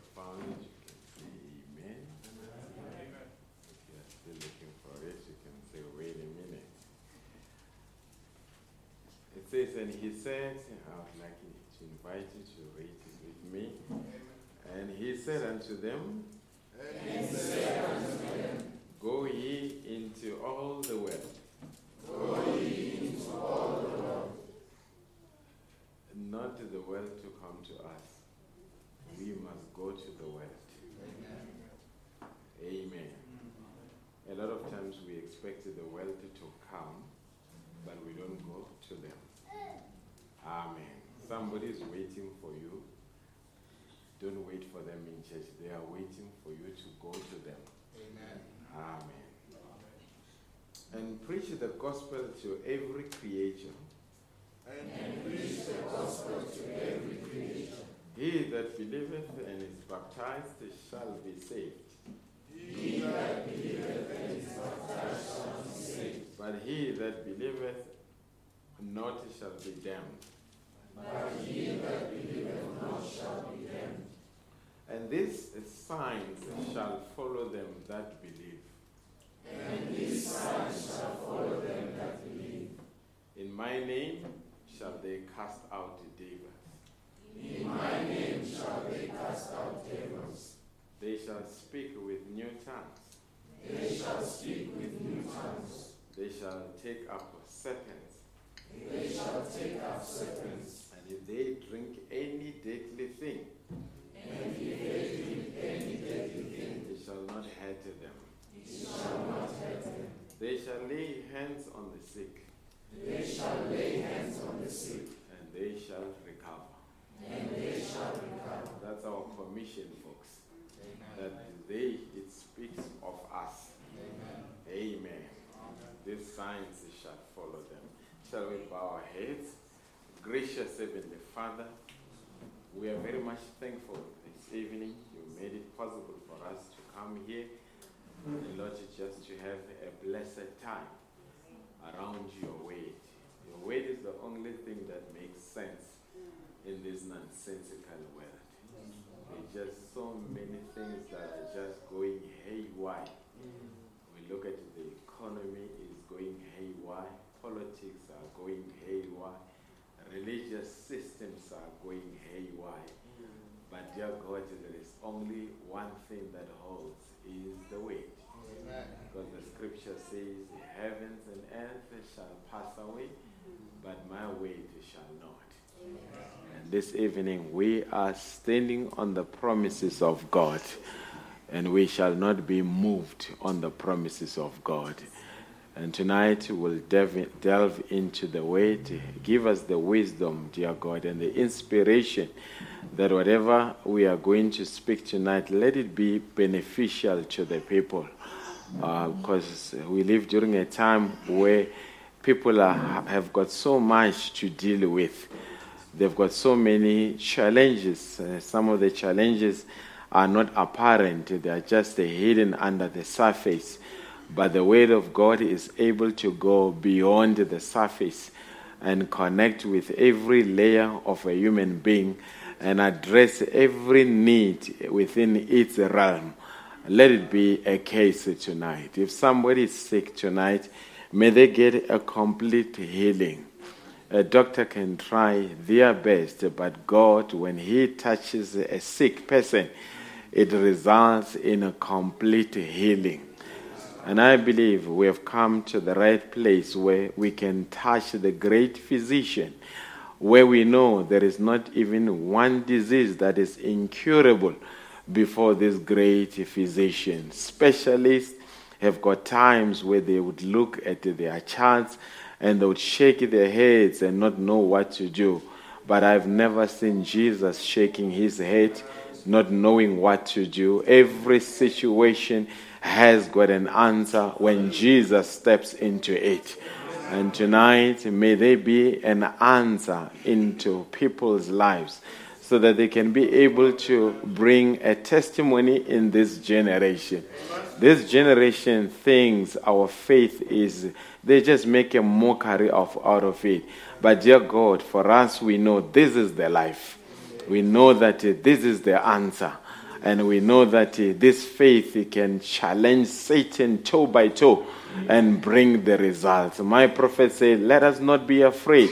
If you found it, you can say amen. If you are still looking for it, you can say, wait a minute. It says, and he said, I would like to invite you to read it with me. And he said unto them, Go ye into all the world. Go ye into all the world. Not to the world to come to us. We must go to the world. Amen. A lot of times we expect the world to come, but we don't go to them. Amen. Somebody is waiting for you. Don't wait for them in church. They are waiting for you to go to them. Amen. Amen. And preach the gospel to every creature. And preach the gospel to every creature. He that believeth and is baptized shall be saved. He that believeth and is baptized shall be saved. But he that believeth not shall be damned. but he that believeth And these signs shall follow them that believe. And these signs shall follow them that believe. In my name shall they cast out demons. They cast out devils. They shall speak with new tongues. They shall speak with new tongues. They shall take up serpents. They shall take up serpents. And if they drink any deadly thing, it shall not hurt them. It shall not hurt them. They shall lay hands on the sick. They shall lay hands on the sick. And they shall recover. That's our commission, folks. That they, it speaks of us. Amen. These signs shall follow them. Shall we bow our heads? Gracious Heavenly Father, we are very much thankful this evening. You made it possible for us to come here. And Lord, just to have a blessed time around your word. Your word is the only thing that makes sense in this nonsensical world. There's just so many things that are just going haywire. We look at the economy is going haywire, politics are going haywire, religious systems are going haywire. But dear God, there is only one thing that holds is the weight. Because the scripture says, heavens and earth shall pass away, but my weight shall not. This evening we are standing on the promises of God, and we shall not be moved on the promises of God. And tonight we'll delve, into the word. Give us the wisdom, dear God, and the inspiration that whatever we are going to speak tonight, let it be beneficial to the people. Uh, because we live during a time where people are, have got so much to deal with. They've got so many challenges. Uh, some of the challenges are not apparent, they are just hidden under the surface. But the Word of God is able to go beyond the surface and connect with every layer of a human being and address every need within its realm. Let it be a case tonight. If somebody is sick tonight, may they get a complete healing. A doctor can try their best, but God, when He touches a sick person, it results in a complete healing. And I believe we have come to the right place where we can touch the great physician where we know there is not even one disease that is incurable before this great physician. Specialists have got times where they would look at their charts and they would shake their heads and not know what to do. But I've never seen Jesus shaking his head, not knowing what to do. Every situation has got an answer when Jesus steps into it. And tonight, may there be an answer into people's lives so that they can be able to bring a testimony in this generation. This generation thinks our faith is, they just make a mockery of out of it. But dear God, for us, we know this is the life. We know that uh, this is the answer. And we know that uh, this faith can challenge Satan toe by toe and bring the results. My prophet said, Let us not be afraid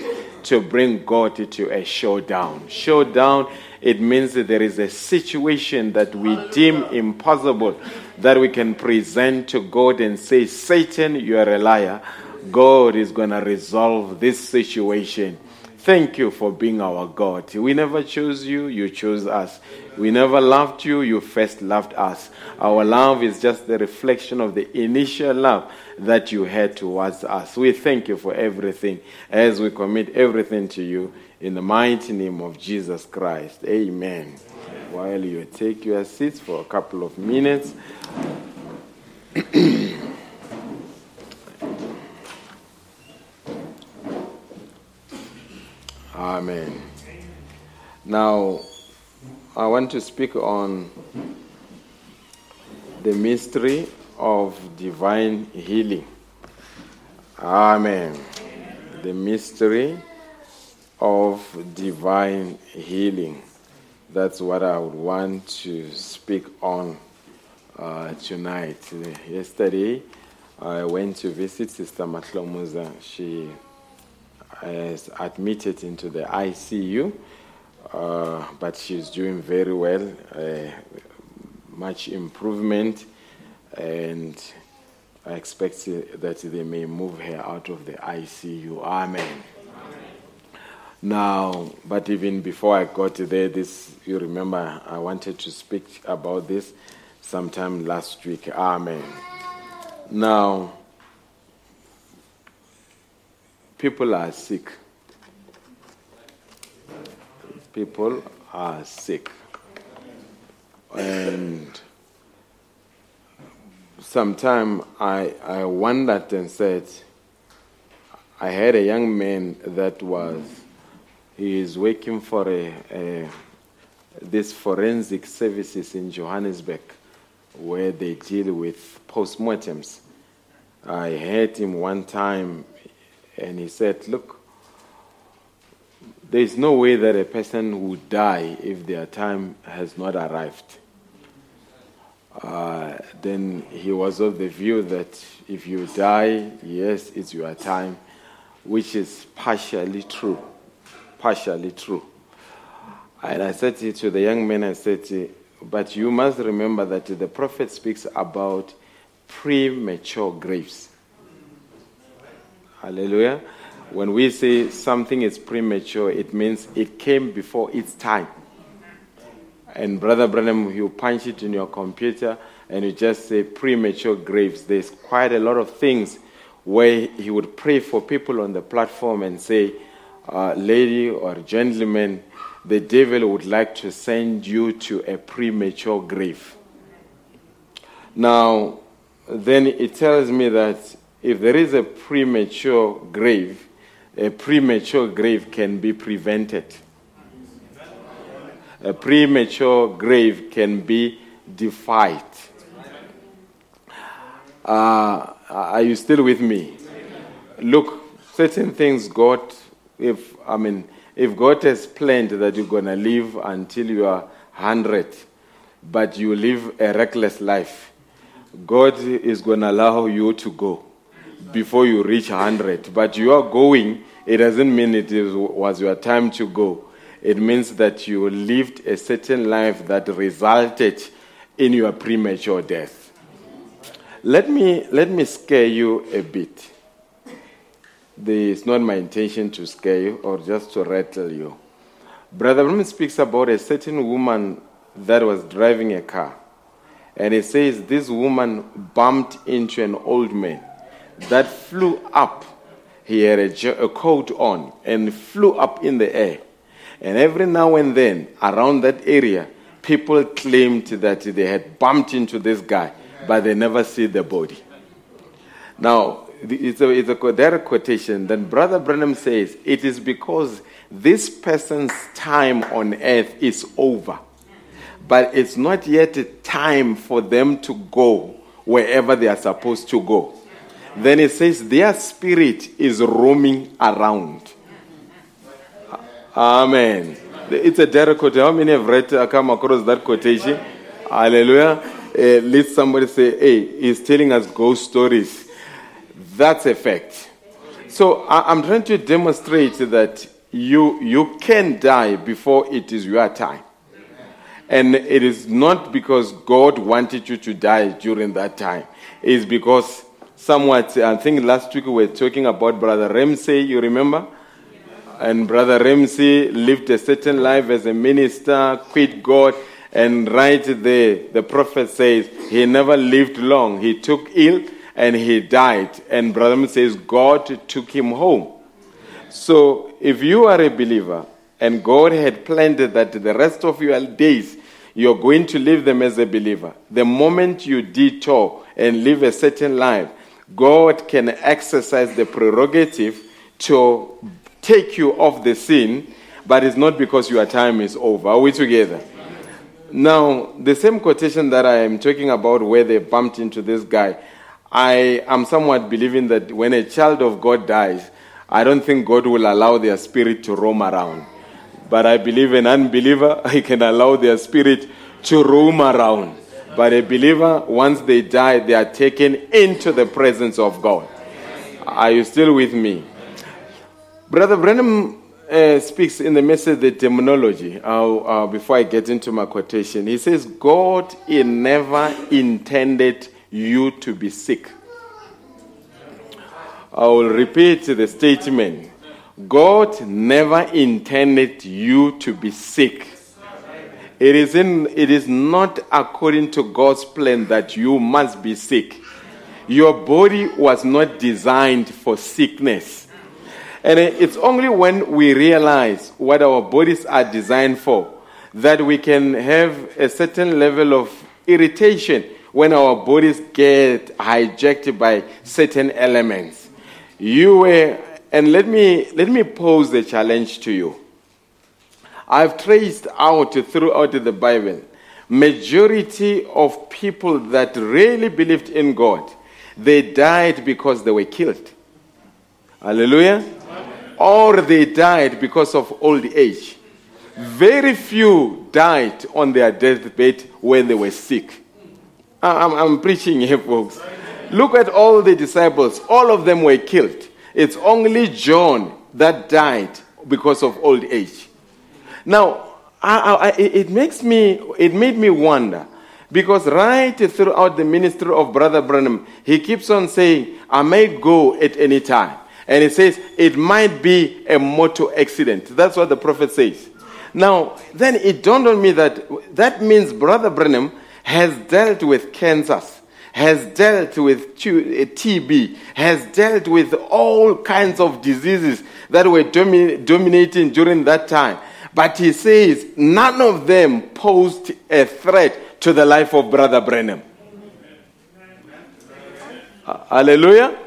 to bring God to a showdown. Showdown, it means that there is a situation that we deem impossible that we can present to God and say, Satan, you are a liar. God is going to resolve this situation. Thank you for being our God. We never chose you, you chose us. We never loved you, you first loved us. Our love is just the reflection of the initial love that you had towards us. We thank you for everything as we commit everything to you in the mighty name of Jesus Christ. Amen. Amen. While you take your seats for a couple of minutes. Now, I want to speak on the mystery of divine healing. Amen. The mystery of divine healing. That's what I would want to speak on uh, tonight. Yesterday, I went to visit Sister Matlomuza. She is admitted into the ICU, uh, but she's doing very well, uh, much improvement, and I expect that they may move her out of the ICU. Amen. Now, but even before I got there, this you remember I wanted to speak about this sometime last week. Amen. Now, people are sick. People are sick. And sometime I, I wondered and said, I had a young man that was, he is working for a, a this forensic services in Johannesburg where they deal with postmortems. I heard him one time and he said, Look, there is no way that a person would die if their time has not arrived. Uh, then he was of the view that if you die, yes, it's your time, which is partially true. Partially true. And I said to the young man, I said, but you must remember that the prophet speaks about premature graves. Hallelujah. When we say something is premature, it means it came before its time. And Brother Branham, you punch it in your computer and you just say premature graves. There's quite a lot of things where he would pray for people on the platform and say, uh, Lady or gentleman, the devil would like to send you to a premature grave. Now, then it tells me that if there is a premature grave, a premature grave can be prevented. A premature grave can be defied. Uh, are you still with me? Look, certain things God, if I mean, if God has planned that you're gonna live until you are hundred, but you live a reckless life, God is gonna allow you to go before you reach 100. But you are going, it doesn't mean it is, was your time to go. It means that you lived a certain life that resulted in your premature death. Let me, let me scare you a bit. it's not my intention to scare you or just to rattle you. Brother Branham speaks about a certain woman that was driving a car. And he says this woman bumped into an old man that flew up. He had a, a coat on and flew up in the air. And every now and then, around that area, people claimed that they had bumped into this guy, but they never see the body. Now, it's a, it's a quotation. Then Brother Branham says, It is because this person's time on earth is over, but it's not yet time for them to go wherever they are supposed to go. Then it says, Their spirit is roaming around. Amen. It's a direct quotation. How many have read, uh, come across that quotation? Hallelujah. Uh, let somebody say, Hey, he's telling us ghost stories. That's a fact. So I'm trying to demonstrate that you, you can die before it is your time. And it is not because God wanted you to die during that time. It's because somewhat, I think last week we were talking about Brother Ramsey, you remember? And Brother Ramsey lived a certain life as a minister, quit God, and right there, the prophet says he never lived long. He took ill and he died. And Brother says God took him home. So if you are a believer and God had planned that the rest of your days you're going to live them as a believer, the moment you detour and live a certain life, God can exercise the prerogative to take you off the scene, but it's not because your time is over. Are we together? Now, the same quotation that I am talking about where they bumped into this guy, I am somewhat believing that when a child of God dies, I don't think God will allow their spirit to roam around. But I believe an unbeliever, he can allow their spirit to roam around. But a believer, once they die, they are taken into the presence of God. Are you still with me? Brother Branham uh, speaks in the message the terminology. Uh, uh, before I get into my quotation, he says, God he never intended you to be sick. I will repeat the statement God never intended you to be sick. It is, in, it is not according to God's plan that you must be sick. Your body was not designed for sickness. And it's only when we realize what our bodies are designed for that we can have a certain level of irritation when our bodies get hijacked by certain elements. You were, and let me, let me pose the challenge to you. I've traced out throughout the Bible majority of people that really believed in God, they died because they were killed. Hallelujah. Amen. Or they died because of old age. Very few died on their deathbed when they were sick. I'm, I'm preaching here, folks. Look at all the disciples, all of them were killed. It's only John that died because of old age. Now, I, I, it makes me, it made me wonder because right throughout the ministry of Brother Branham, he keeps on saying, I may go at any time. And he says, it might be a motor accident. That's what the prophet says. Now, then it dawned on me that that means Brother Branham has dealt with cancers, has dealt with TB, uh, has dealt with all kinds of diseases that were domi- dominating during that time. But he says none of them posed a threat to the life of Brother Branham. Hallelujah.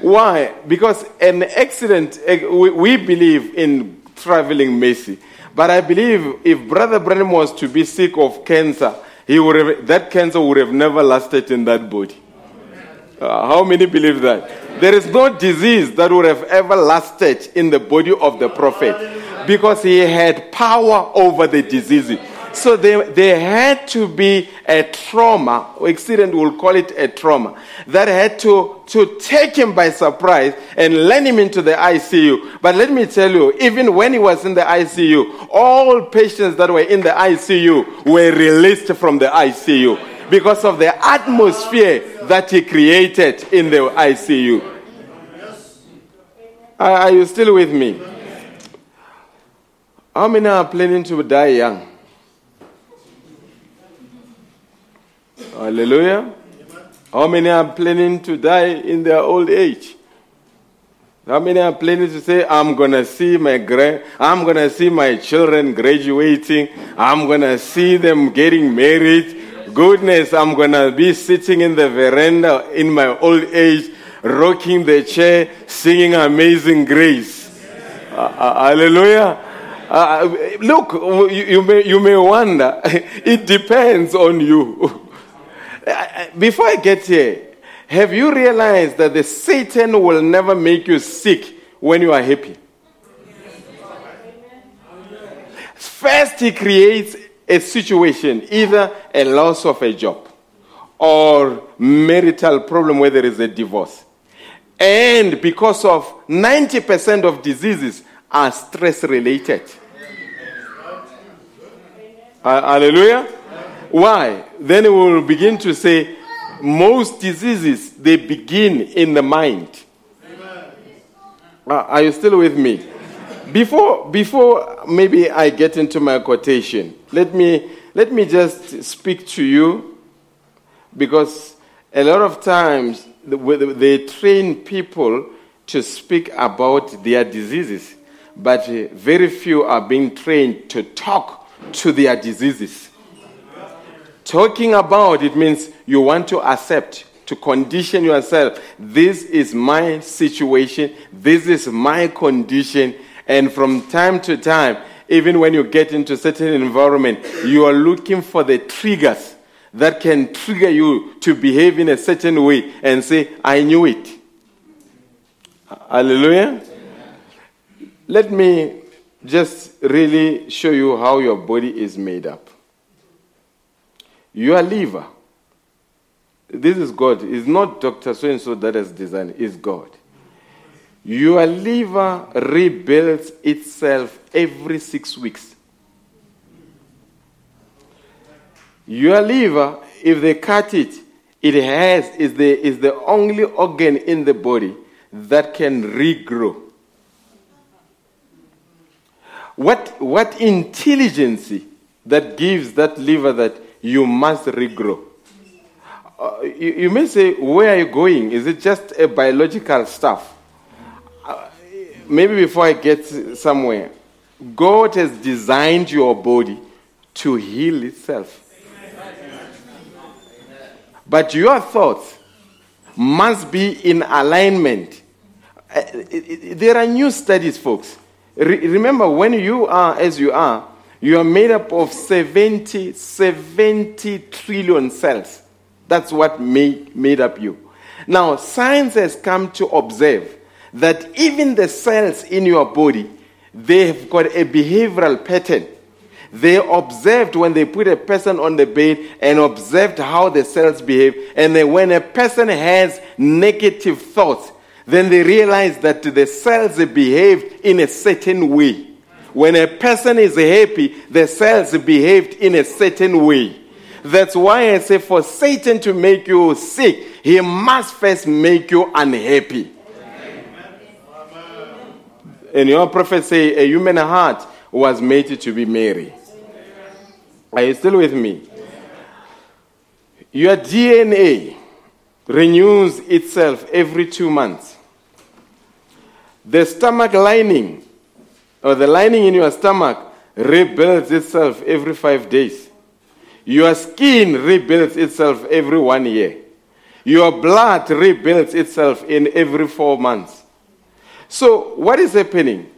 Why? Because an accident, eh, we believe in traveling mercy. But I believe if Brother Branham was to be sick of cancer, he would have, that cancer would have never lasted in that body. Uh, how many believe that? There is no disease that would have ever lasted in the body of the prophet because he had power over the disease. So there, there had to be a trauma, accident we'll call it a trauma, that had to, to take him by surprise and land him into the ICU. But let me tell you, even when he was in the ICU, all patients that were in the ICU were released from the ICU because of the atmosphere that he created in the ICU. Are you still with me? How many are planning to die young? Hallelujah. How many are planning to die in their old age? How many are planning to say, I'm to see my gra- I'm to see my children graduating. I'm to see them getting married. Goodness, I'm to be sitting in the veranda in my old age, rocking the chair, singing Amazing Grace. Uh, uh, hallelujah. Uh, look, you, you, may, you may wonder. it depends on you. Before I get here, have you realized that the Satan will never make you sick when you are happy? First, he creates a situation, either a loss of a job or marital problem where there is a divorce. And because of 90% of diseases are stress related. Hallelujah. Why? Then we will begin to say most diseases they begin in the mind. Uh, are you still with me? Before, before maybe I get into my quotation, let me, let me just speak to you because a lot of times they train people to speak about their diseases, but uh, very few are being trained to talk to their diseases. Talking about it means you want to accept, to condition yourself. This is my situation, this is my condition, and from time to time, even when you get into certain environment, you are looking for the triggers that can trigger you to behave in a certain way and say, I knew it. Hallelujah. Let me just really show you how your body is made up. Your liver, this is God. It's not Dr. So and so that has designed it, it's God. Your liver rebuilds itself every six weeks. Your liver, if they cut it, it has is the is the only organ in the body that can regrow. What what intelligence that gives that liver that you must regrow. Uh, you, you, may say, where are you going? Is it just a biological stuff? Uh, maybe before I get somewhere, God has designed your body to heal itself. But your thoughts must be in alignment. Uh, there are new studies, folks. Remember, when you are as you are, you are made up of 70, 70 trillion cells. That's what made, made up you. Now, science has come to observe that even the cells in your body, they have got a behavioral pattern. They observed when they put a person on the bed and observed how the cells behave. And then when a person has negative thoughts, then they realize that the cells behaved in a certain way. When a person is happy, the cells behaved in a certain way. That's why I say for Satan to make you sick, he must first make you unhappy. And your prophet say a human heart was made to be merry. Are you still with me? Your DNA renews itself every two months. The stomach lining or the lining in your stomach rebuilds itself every five days. Your skin rebuilds itself every one year. Your blood rebuilds itself in every four months. So, what is happening?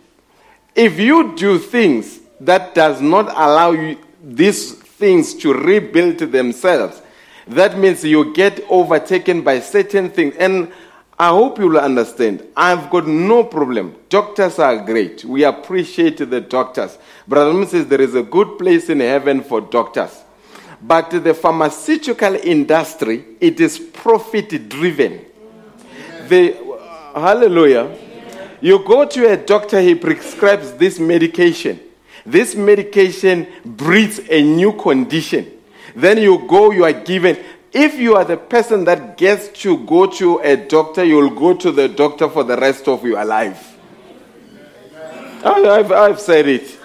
If you do things that does not allow you these things to rebuild themselves, that means you get overtaken by certain things. And I hope you'll understand. I've got no problem. Doctors are great. We appreciate the doctors. Brother says there is a good place in heaven for doctors. But the pharmaceutical industry, it is profit driven. The, hallelujah. You go to a doctor, he prescribes this medication. This medication breeds a new condition. Then you go, you are given if you are the person that gets to go to a doctor, you'll go to the doctor for the rest of your life. I've, I've said it.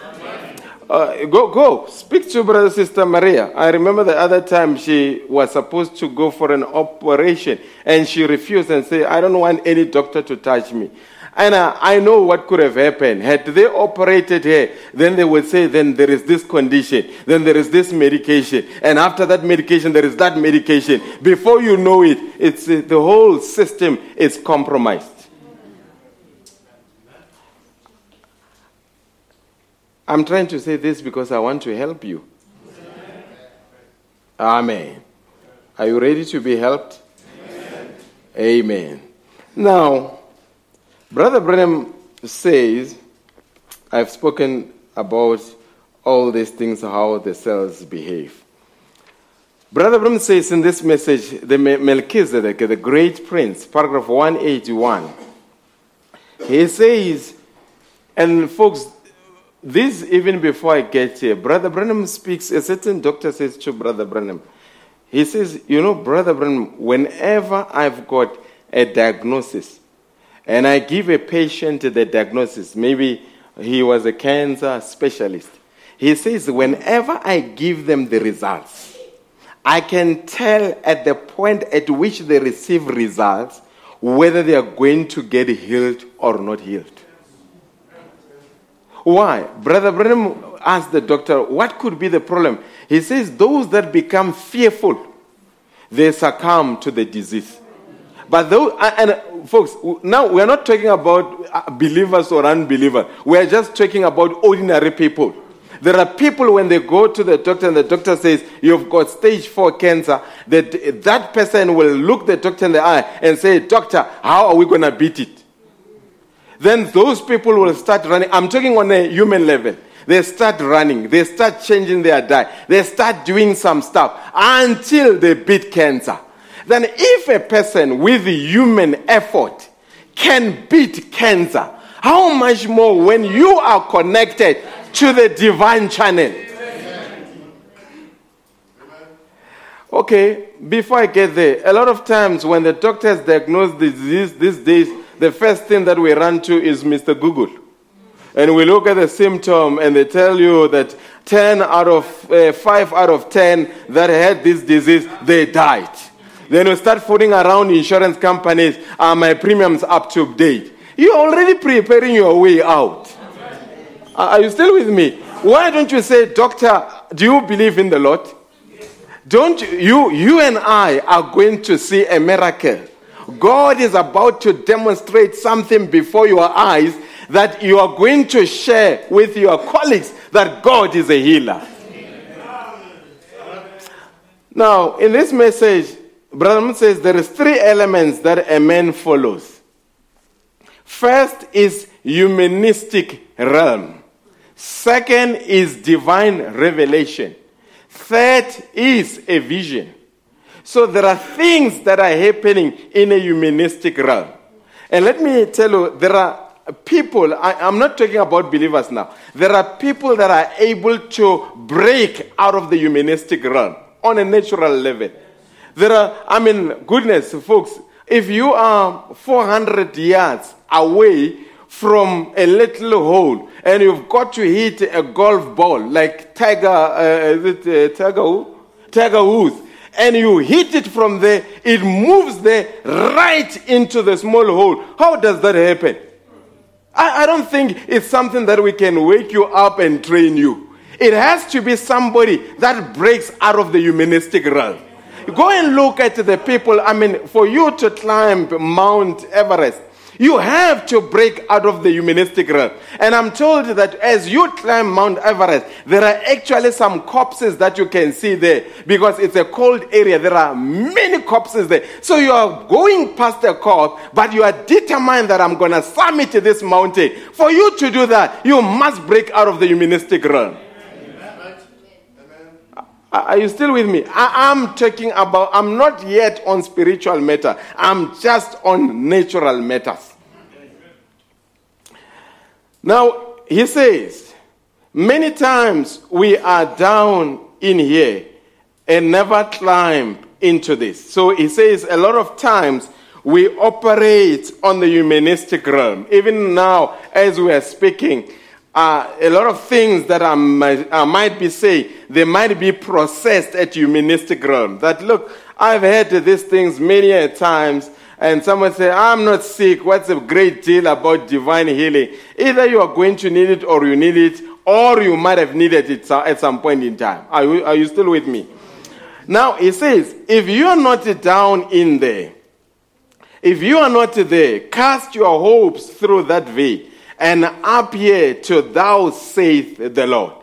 Uh, go, go. Speak to Brother Sister Maria. I remember the other time she was supposed to go for an operation and she refused and said, I don't want any doctor to touch me. And uh, I know what could have happened. Had they operated here, then they would say, then there is this condition, then there is this medication, and after that medication, there is that medication. Before you know it, it's, uh, the whole system is compromised. I'm trying to say this because I want to help you. Amen. Are you ready to be helped? Amen. Amen. Now, Brother Branham says, I've spoken about all these things, how the cells behave. Brother Branham says in this message, the Melchizedek, the great prince, paragraph 181, he says, and folks, this, even before I get here, Brother Branham speaks, a certain doctor says to Brother Branham, he says, You know, Brother Branham, whenever I've got a diagnosis and I give a patient the diagnosis, maybe he was a cancer specialist, he says, Whenever I give them the results, I can tell at the point at which they receive results whether they are going to get healed or not healed. Why? Brother Branham asked the doctor, what could be the problem? He says, those that become fearful, they succumb to the disease. But those, and folks, now we're not talking about uh, believers or unbelievers. We're just talking about ordinary people. There are people when they go to the doctor and the doctor says, You've got stage four cancer, that that person will look the doctor in the eye and say, Doctor, how are we going to beat it? then those people will start running. I'm talking on a human level. They start running, they start changing their diet, they start doing some stuff until they beat cancer. Then, if a person with human effort can beat cancer, how much more when you are connected to the divine channel? Okay, before I get there, a lot of times when the doctors diagnose disease these days, the first thing that we run to is Mr. Google. And we look at the symptom and they tell you that 10 out of, uh, 5 out of 10 that had this disease, they died. Then you start fooling around insurance companies, are my premiums up to date? You're already preparing your way out. Are you still with me? Why don't you say, Doctor, do you believe in the Lord? Don't you, you and I are going to see a miracle. God is about to demonstrate something before your eyes that you are going to share with your colleagues that God is a healer. Now, in this message, Brother says there is three elements that a man follows. First is humanistic realm. Second is divine revelation. Third is a vision. So there are things that are happening in a humanistic realm. And let me tell you, there are people, I, am not talking about believers now. There are people that are able to break out of the humanistic realm on a natural level. There are, I mean, goodness, folks, if you are 400 yards away from a little hole and you've got to hit a golf ball like Tiger, uh, is it uh, Tiger, Tiger Woods, and you hit it from there, it moves there right into the small hole. How does that happen? I, I don't think it's something that we can wake you up and train you. It has to be somebody that breaks out of the humanistic realm. Go and look at the people. I mean, for you to climb Mount Everest, you have to break out of the humanistic realm. And I'm told that as you climb Mount Everest, there are actually some corpses that you can see there because it's a cold area. There are many corpses there. So you are going past the corpse, but you are determined that I'm going to summit this mountain. For you to do that, you must break out of the humanistic realm. Are you still with me? I am talking about, I'm not yet on spiritual matter. I'm just on natural matters. Now, he says, many times we are down in here and never climb into this. So he says, a lot of times we operate on the humanistic realm. Even now, as we are speaking, uh, a lot of things that I might, I might be saying, they might be processed at humanistic realm. That look, I've heard these things many a times, and someone say, I'm not sick. What's a great deal about divine healing? Either you are going to need it or you need it, or you might have needed it at some point in time. Are you, are you still with me? Now, he says, if you are not down in there, if you are not there, cast your hopes through that veil and appear to thou saith the Lord.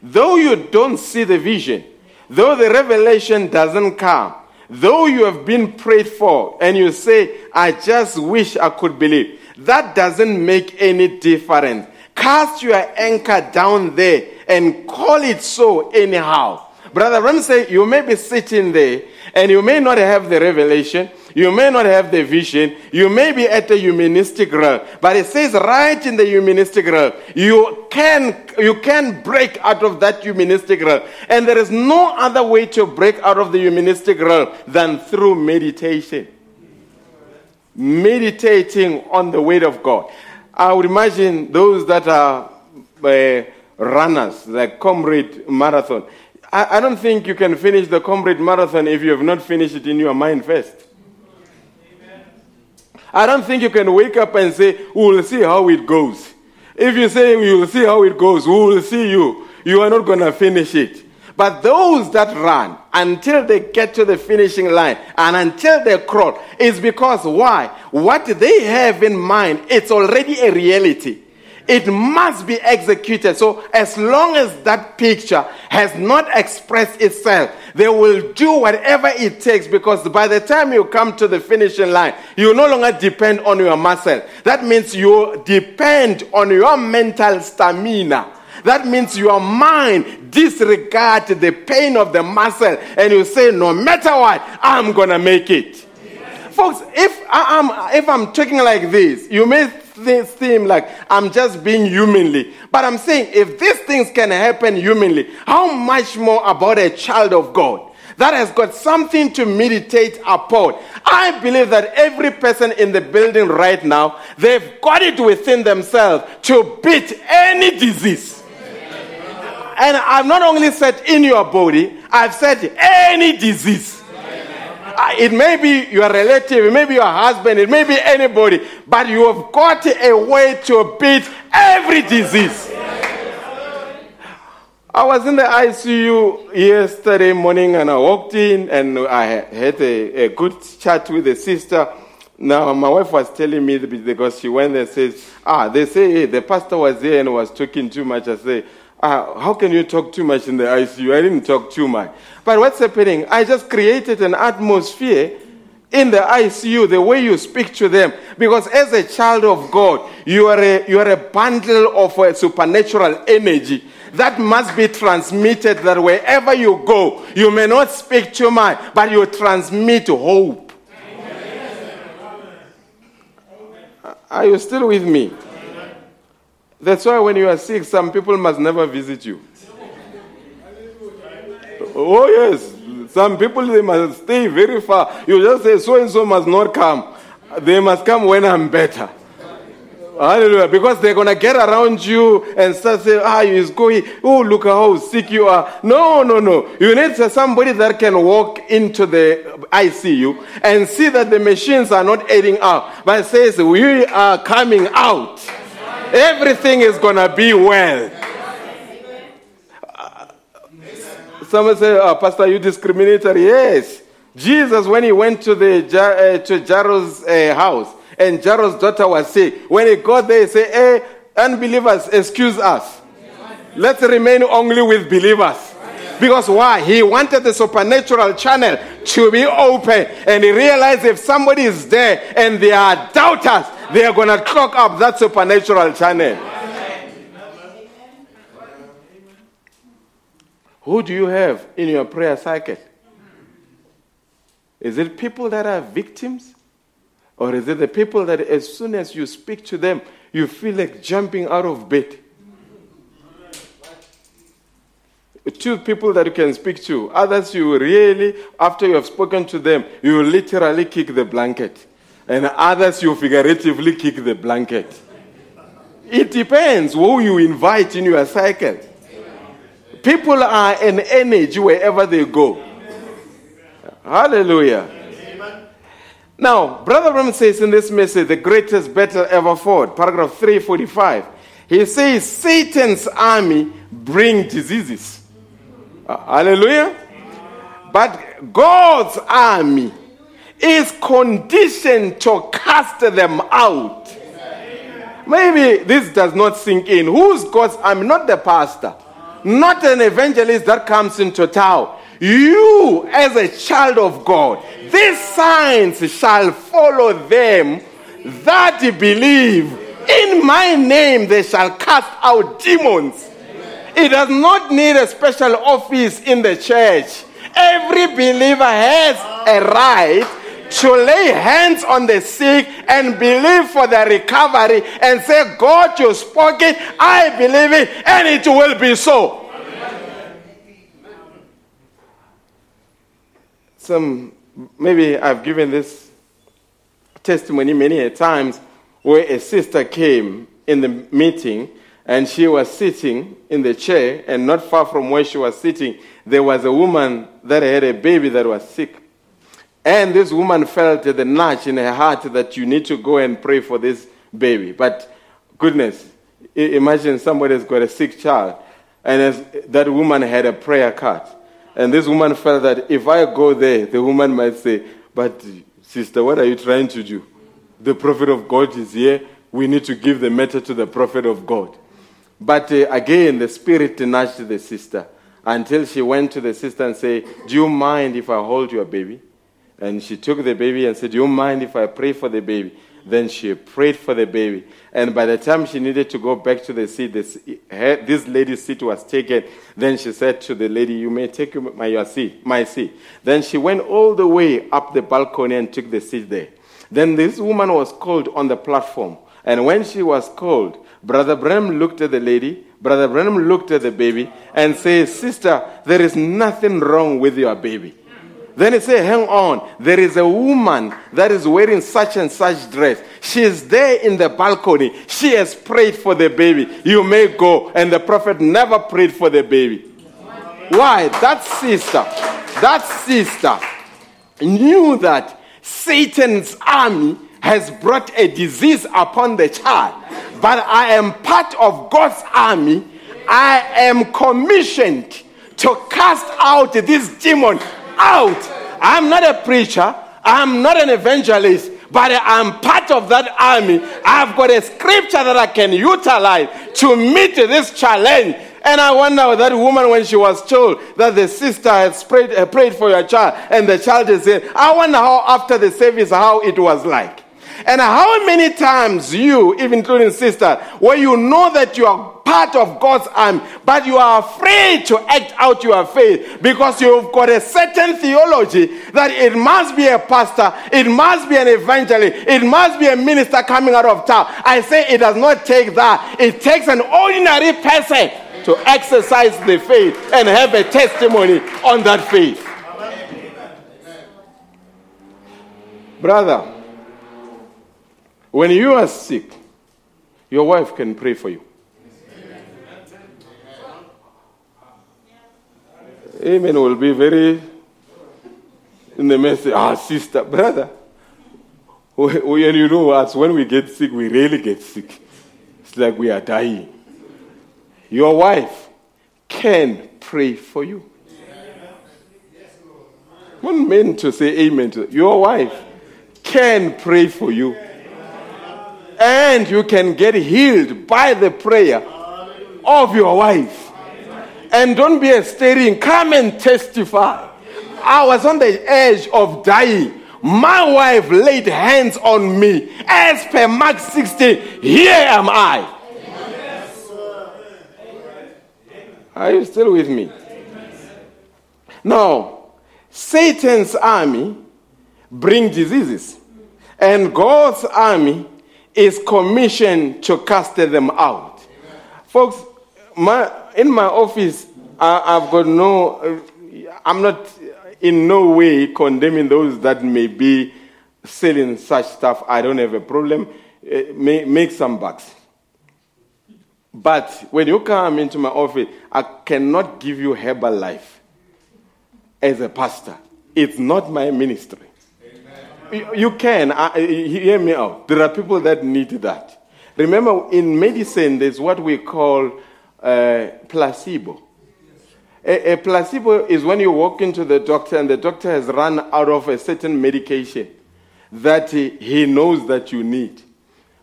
Though you don't see the vision, though the revelation doesn't come, though you have been prayed for and you say, I just wish I could believe, that doesn't make any difference. Cast your anchor down there and call it so anyhow. Brother Ram say, you may be sitting there and you may not have the revelation, you may not have the vision. You may be at the humanistic realm. But it says right in the humanistic realm, you can, you can break out of that humanistic realm. And there is no other way to break out of the humanistic realm than through meditation. Meditating on the word of God. I would imagine those that are uh, runners, like Comrade Marathon. I, I don't think you can finish the Comrade Marathon if you have not finished it in your mind first. I don't think you can wake up and say, We will see how it goes. If you say, We will see how it goes, we will see you. You are not going to finish it. But those that run until they get to the finishing line and until they crawl is because why? What they have in mind, it's already a reality it must be executed. So, as long as that picture has not expressed itself, they will do whatever it takes because by the time you come to the finishing line, you no longer depend on your muscle. That means you depend on your mental stamina. That means your mind disregard the pain of the muscle and you say, no matter what, I'm going to make it. Folks, if, I, am if I'm talking like this, you may this seem like I'm just being humanly. But I'm saying if these things can happen humanly, how much more about a child of God? that has got something to meditate upon. I believe that every person in the building right now, they've got it within themselves to beat any disease. And I've not only said in your body, I've said any disease. It may be your relative, it may be your husband, it may be anybody, but you have got a way to beat every disease. I was in the ICU yesterday morning and I walked in and I had a, a good chat with the sister. Now, my wife was telling me because she went there and says, Ah, they say hey, the pastor was there and was talking too much. I say, uh, how can you talk too much in the ICU? I didn't talk too much. But what's happening? I just created an atmosphere in the ICU, the way you speak to them. Because as a child of God, you are a, you are a bundle of uh, supernatural energy that must be transmitted that wherever you go, you may not speak too much, but you transmit hope. Amen. Are you still with me? That's why when you are sick, some people must never visit you. Oh, yes. Some people, they must stay very far. You just say, so and so must not come. They must come when I'm better. Hallelujah. Because they're going to get around you and start saying, ah, you is going, oh, look how sick you are. No, no, no. You need somebody that can walk into the ICU and see that the machines are not adding up, but says, we are coming out. Everything is going to be well. someone say, oh, Pastor, you discriminatory. Yes. Jesus, when he went to, the, uh, to Jairus' uh, house and Jairus' daughter was sick, when he got there, he said, Hey, unbelievers, excuse us. Let's remain only with believers. Because why? He wanted the supernatural channel to be open. And he realized if somebody is there and they are doubters, they are going to clog up that supernatural channel. Who do you have in your prayer cycle? Is it people that are victims? Or is it the people that as soon as you speak to them, you feel like jumping out of bed? Two people that you can speak to. Others you really, after you have spoken to them, you literally kick the blanket and others you figuratively kick the blanket. It depends who you invite in your cycle. People are an energy wherever they go. Hallelujah. Now, Brother Branham says in this message, the greatest battle ever fought, paragraph 345, he says, Satan's army bring diseases. Uh, hallelujah. But God's army is conditioned to cast them out. Maybe this does not sink in. Who's God's army? Not the pastor, not an evangelist that comes into town. You, as a child of God, these signs shall follow them that believe. In my name they shall cast out demons. It does not need a special office in the church. Every believer has a right to lay hands on the sick and believe for their recovery and say, God, you spoke it, I believe it, and it will be so. Some, maybe I've given this testimony many times where a sister came in the meeting and she was sitting in the chair, and not far from where she was sitting, there was a woman that had a baby that was sick. And this woman felt the nudge in her heart that you need to go and pray for this baby. But goodness, imagine somebody's got a sick child, and that woman had a prayer card. And this woman felt that if I go there, the woman might say, But sister, what are you trying to do? The prophet of God is here. We need to give the matter to the prophet of God. But uh, again, the spirit nudged the sister until she went to the sister and said, Do you mind if I hold your baby? And she took the baby and said, Do you mind if I pray for the baby? Then she prayed for the baby. And by the time she needed to go back to the seat, this, her, this lady's seat was taken. Then she said to the lady, You may take my, seat, my seat. Then she went all the way up the balcony and took the seat there. Then this woman was called on the platform. And when she was called, Brother Branham looked at the lady, Brother Branham looked at the baby, and said, Sister, there is nothing wrong with your baby. Then he said, Hang on, there is a woman that is wearing such and such dress. She is there in the balcony. She has prayed for the baby. You may go. And the prophet never prayed for the baby. Why? That sister, that sister knew that Satan's army has brought a disease upon the child, but I am part of God's army. I am commissioned to cast out this demon out. I'm not a preacher, I'm not an evangelist, but I'm part of that army. I've got a scripture that I can utilize to meet this challenge. And I wonder that woman, when she was told that the sister had prayed, uh, prayed for your child and the child is in, I wonder how after the service, how it was like. And how many times you, even including sister, where you know that you are part of God's army, but you are afraid to act out your faith because you've got a certain theology that it must be a pastor, it must be an evangelist, it must be a minister coming out of town. I say it does not take that. It takes an ordinary person to exercise the faith and have a testimony on that faith. Brother, when you are sick, your wife can pray for you. Amen will be very in the message. Ah, sister, brother. When you know us, when we get sick, we really get sick. It's like we are dying. Your wife can pray for you. One man to say amen to your wife can pray for you. And you can get healed by the prayer of your wife. And don't be a staring. Come and testify. I was on the edge of dying. My wife laid hands on me. As per Mark 16, here am I. Are you still with me? Now, Satan's army bring diseases, and God's army is commissioned to cast them out. Folks, my, in my office, I, have got no, I'm not in no way condemning those that may be selling such stuff. I don't have a problem. Uh, make some bucks. But when you come into my office, I cannot give you Herbalife as a pastor. It's not my ministry. You, can, hear me out. There are people that need that. Remember, in medicine, there's what we call uh, placebo. A, a, placebo is when you walk into the doctor and the doctor has run out of a certain medication that he, he knows that you need,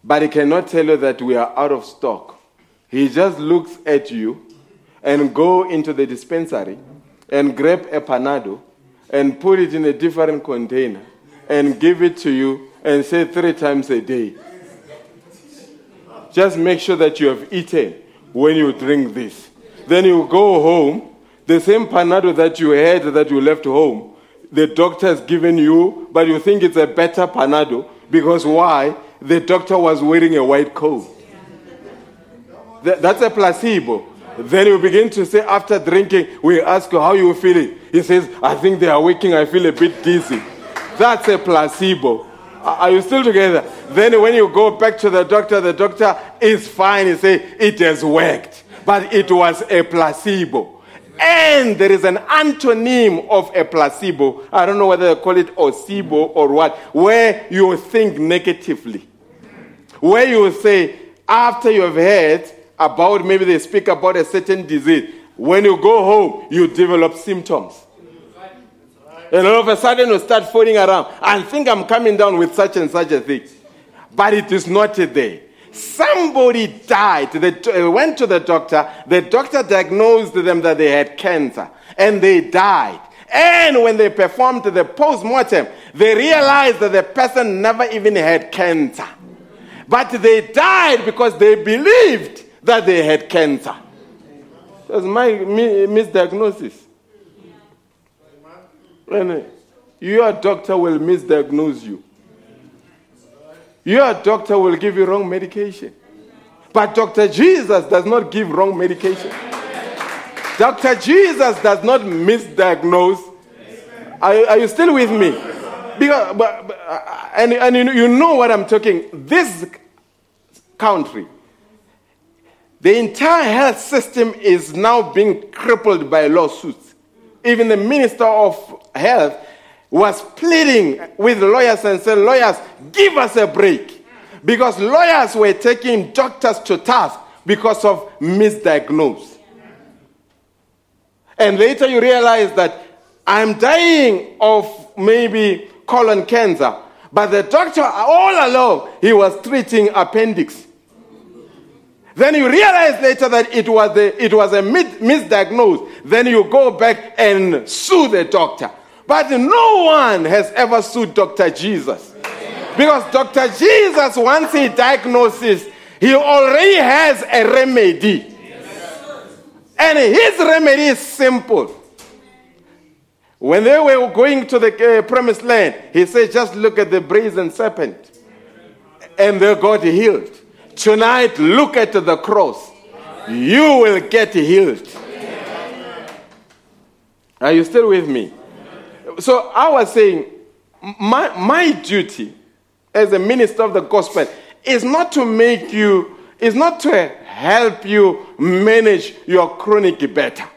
but he cannot tell you that we are out of stock. He just looks at you and go into the dispensary and grab a panado and put it in a different container and give it to you and say three times a day. Just make sure that you have eaten when you drink this. Then you go home, the same panado that you had that you left home, the doctor has given you, but you think it's a better panado because why? The doctor was wearing a white coat. That's a placebo. Then you begin to say, after drinking, we ask you, how you feeling? He says, I think they are waking, I feel a bit dizzy. That's a placebo. Are you still together? Then when you go back to the doctor, the doctor is fine. He say, it has worked. But it was a placebo. And there is an antonym of a placebo. I don't know whether they call it nocebo or what, where you think negatively. Where you say, after you have heard about, maybe they speak about a certain disease, when you go home, you develop symptoms. And all of a sudden you start falling around. I think I'm coming down with such and such a thing. But it is not there. Somebody died. They uh, went to the doctor. The doctor diagnosed them that they had cancer. And they died. And when they performed the post mortem, they realized that the person never even had cancer. But they died because they believed that they had cancer. Was my misdiagnosis. And your doctor will misdiagnose you. Your doctor will give you wrong medication. But Dr. Jesus does not give wrong medication. Dr. Jesus does not misdiagnose. Are, are you still with me? Because, but, but, uh, and, and you know what I'm talking. This country, the entire health system is now being crippled by lawsuits. Even the minister of health was pleading with lawyers and said, Lawyers, give us a break. Because lawyers were taking doctors to task because of misdiagnosis. And later you realize that I'm dying of maybe colon cancer, but the doctor, all along, he was treating appendix. Then you realize later that it was a, it was a misdiagnosis. Then you go back and sue the doctor. But no one has ever sued Dr. Jesus. Because Dr. Jesus, once he diagnoses, he already has a remedy. And his remedy is simple. When they were going to the uh, promised land, he said, just look at the brazen serpent. And they got healed. Tonight, look at the cross. You will get healed. Are you still with me? so I was saying, my, my duty as a minister of the gospel is not to make you, is not to help you manage your chronic better.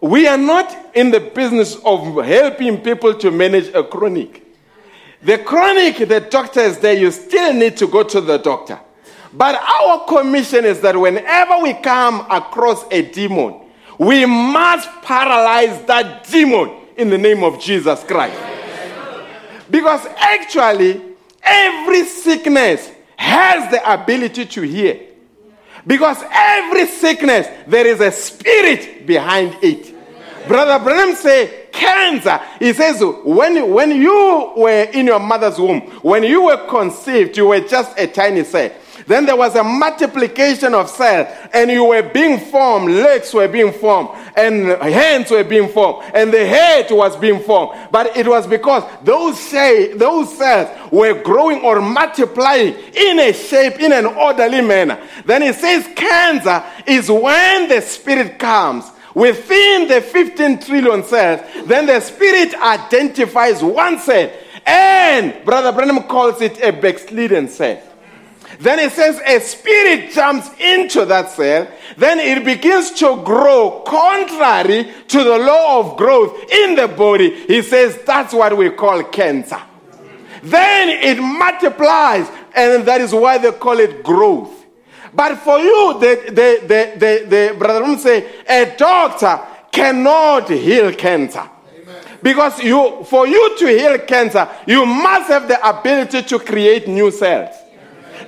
We are not in the business of helping people to manage a chronic. The chronic, the doctor is there, you still need to go to the doctor. But our commission is that whenever we come across a demon, we must paralyze that demon in the name of Jesus Christ. Because actually, every sickness has the ability to hear. Because every sickness, there is a spirit behind it. Brother Branham say cancer. He says when, when you were in your mother's womb, when you were conceived, you were just a tiny cell. Then there was a multiplication of cells, and you were being formed, legs were being formed, and hands were being formed, and the head was being formed. But it was because those, those cells were growing or multiplying in a shape, in an orderly manner. Then it says cancer is when the spirit comes within the 15 trillion cells, then the spirit identifies one cell, and Brother Branham calls it a backslidden cell. Then it says a spirit jumps into that cell. Then it begins to grow contrary to the law of growth in the body. He says that's what we call cancer. Then it multiplies, and that is why they call it growth. But for you, the, the, the, the, the brother say, a doctor cannot heal cancer. Because you, for you to heal cancer, you must have the ability to create new cells.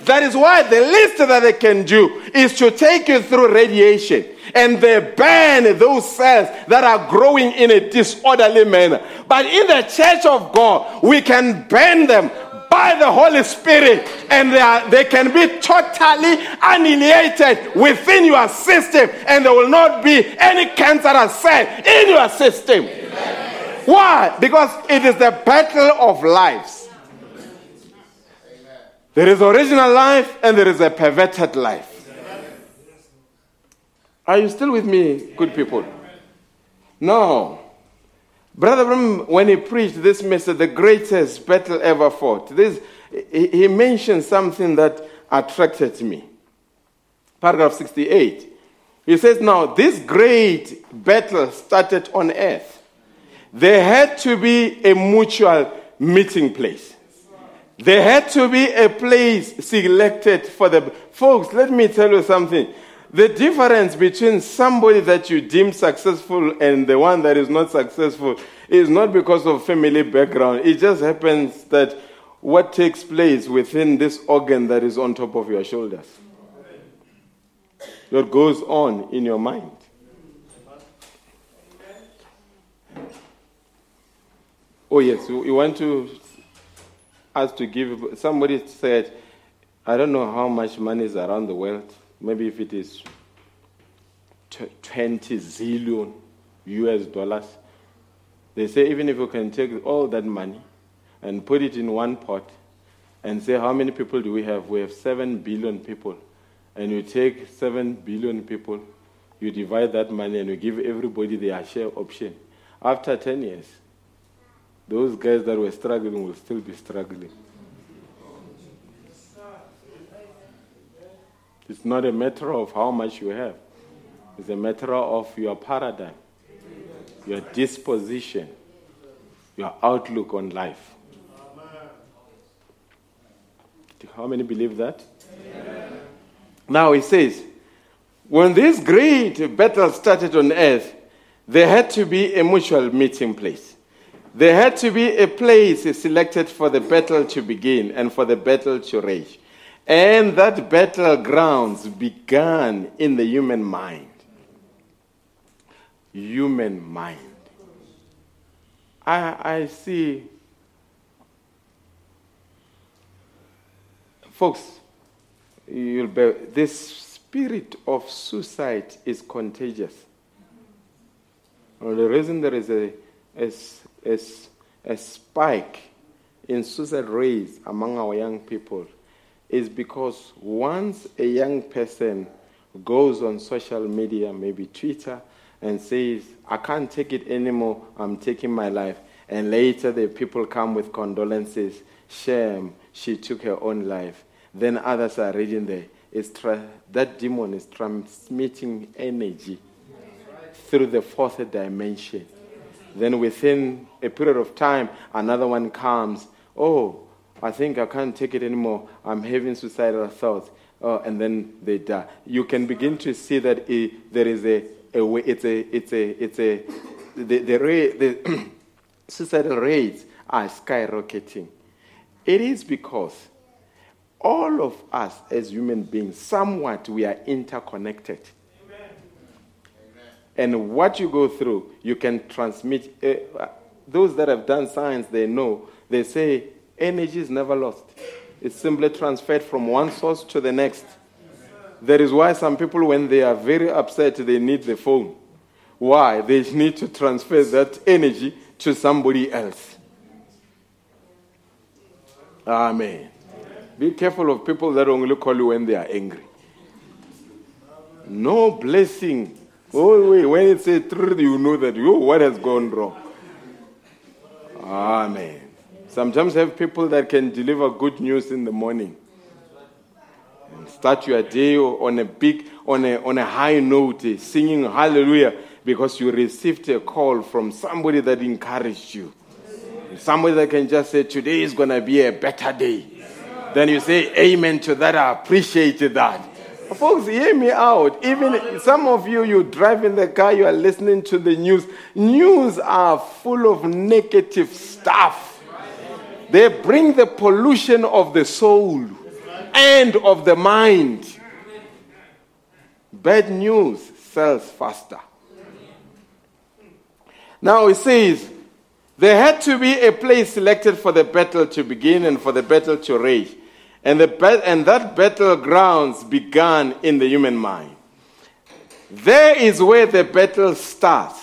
That is why the least that they can do is to take you through radiation and they burn those cells that are growing in a disorderly manner. But in the church of God, we can burn them by the Holy Spirit and they, are, they can be totally annihilated within your system and there will not be any cancerous cell in your system. Why? Because it is the battle of lives. There is original life and there is a perverted life. Are you still with me, good people? No. Brother Branham, when he preached this message, the greatest battle ever fought, this, he mentioned something that attracted me. Paragraph 68. He says, Now, this great battle started on earth. There had to be a mutual meeting place. There had to be a place selected for the. Folks, let me tell you something. The difference between somebody that you deem successful and the one that is not successful is not because of family background. It just happens that what takes place within this organ that is on top of your shoulders. What goes on in your mind. Oh, yes, you want to ask to give. Somebody said, I don't know how much money is around the world. Maybe if it is 20 zillion US dollars. They say even if you can take all that money and put it in one pot and say how many people do we have? We have 7 billion people. And you take 7 billion people, you divide that money and you give everybody their share option. After 10 years, those guys that were struggling will still be struggling. It's not a matter of how much you have, it's a matter of your paradigm, your disposition, your outlook on life. How many believe that? Amen. Now he says, when this great battle started on earth, there had to be a mutual meeting place. There had to be a place selected for the battle to begin and for the battle to rage. And that battlegrounds began in the human mind. Human mind. I, I see, folks, you'll be, this spirit of suicide is contagious. Well, the reason there is a, a, a, a spike in suicide rates among our young people is because once a young person goes on social media, maybe Twitter, and says, I can't take it anymore, I'm taking my life, and later the people come with condolences, shame, she took her own life, then others are reading there. Tra- that demon is transmitting energy through the fourth dimension. Then within a period of time, another one comes. Oh, I think I can't take it anymore. I'm having suicidal thoughts. Oh, and then they die. You can begin to see that it, there is a, a way, it's a, it's a, it's a, the, the, the suicidal rates are skyrocketing. It is because all of us as human beings, somewhat we are interconnected. Amen. And what you go through, you can transmit. Uh, those that have done science, they know. They say Energy is never lost. It's simply transferred from one source to the next. That is why some people, when they are very upset, they need the phone. Why? They need to transfer that energy to somebody else. Amen. Be careful of people that only call you when they are angry. No blessing. Oh, wait, when it's a truth, you know that you what has gone wrong. Amen. Sometimes have people that can deliver good news in the morning. And start your day on a big, on a, on a high note, singing hallelujah, because you received a call from somebody that encouraged you. Somebody that can just say, Today is going to be a better day. Then you say, Amen to that. I appreciate that. Folks, hear me out. Even some of you, you drive in the car, you are listening to the news. News are full of negative stuff. They bring the pollution of the soul and of the mind. Bad news sells faster. Now it says, there had to be a place selected for the battle to begin and for the battle to rage. And, the, and that battlegrounds began in the human mind. There is where the battle starts.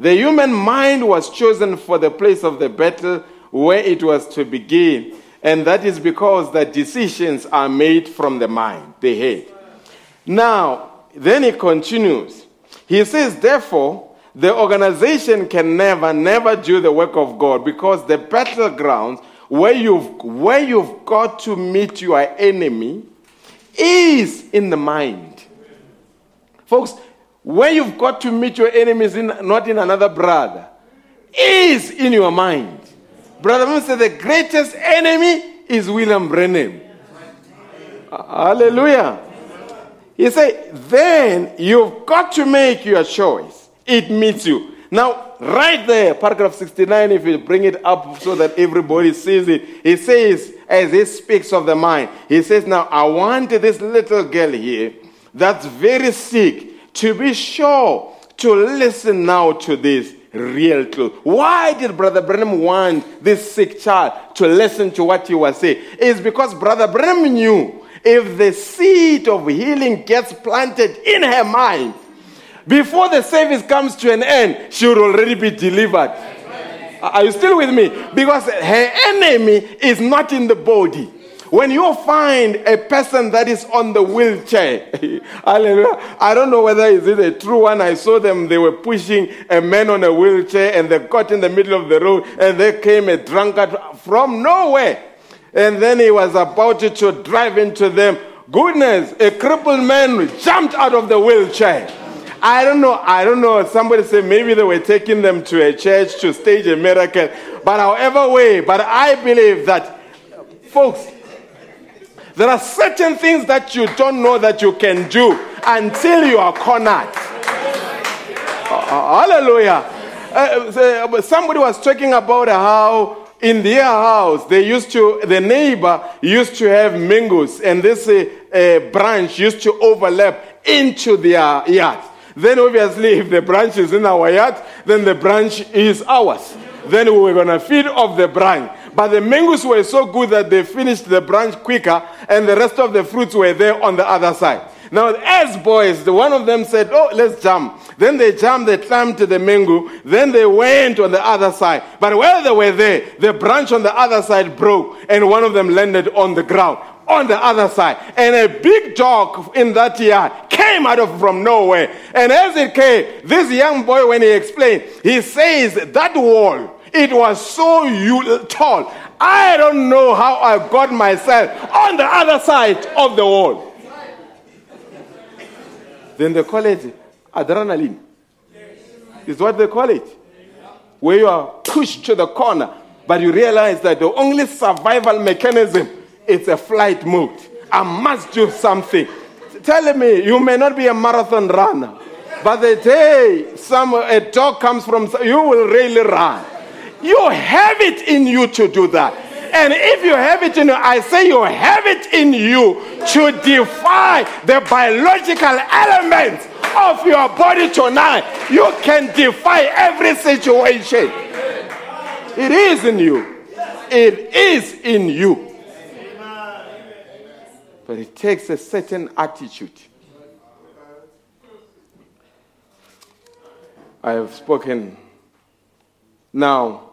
The human mind was chosen for the place of the battle where it was to begin. And that is because the decisions are made from the mind, the head. Now, then he continues. He says, therefore, the organization can never, never do the work of God because the battlegrounds where you've, where you've got to meet your enemy is in the mind. Folks, where you've got to meet your enemies in, not in another brother, is in your mind. Brother Moon said the greatest enemy is William Branham. Hallelujah. He said, then you've got to make your choice. It meets you. Now, right there, paragraph 69, if you bring it up so that everybody sees it, he says, as he speaks of the mind, he says, Now, I want this little girl here that's very sick to be sure to listen now to this real truth. Why did Brother Branham want this sick child to listen to what he was saying? It's because Brother Branham knew if the seed of healing gets planted in her mind, before the service comes to an end, she will already be delivered. Are you still with me? Because her enemy is not in the body. When you find a person that is on the wheelchair. I don't know whether is it a true one. I saw them, they were pushing a man on a wheelchair and they got in the middle of the road and there came a drunkard from nowhere. And then he was about to drive into them. Goodness, a crippled man jumped out of the wheelchair. I don't know. I don't know. Somebody said maybe they were taking them to a church to stage a miracle. But however way, but I believe that, folks, there are certain things that you don't know that you can do until you are cornered. Uh, hallelujah. Uh, somebody was talking about how in their house they used to the neighbor used to have mangoes and this uh, uh, branch used to overlap into their yard then obviously, if the branch is in our yard, then the branch is ours. Then we were going to feed off the branch. But the mangoes were so good that they finished the branch quicker, and the rest of the fruits were there on the other side. Now, as boys, the one of them said, Oh, let's jump. Then they jumped, they climbed to the mango. Then they went on the other side. But while they were there, the branch on the other side broke, and one of them landed on the ground on the other side. And a big dog in that yard came out of from nowhere. And as it came, this young boy, when he explained, he says that wall, it was so tall. I don't know how I got myself on the other side of the wall. Then they call it adrenaline. Is what they call it. Where you are pushed to the corner, but you realize that the only survival mechanism it's a flight mode. I must do something. Tell me you may not be a marathon runner, but the day some a dog comes from you will really run. You have it in you to do that. And if you have it in you, I say you have it in you to defy the biological elements of your body tonight. You can defy every situation. It is in you. It is in you. But it takes a certain attitude. I have spoken. Now,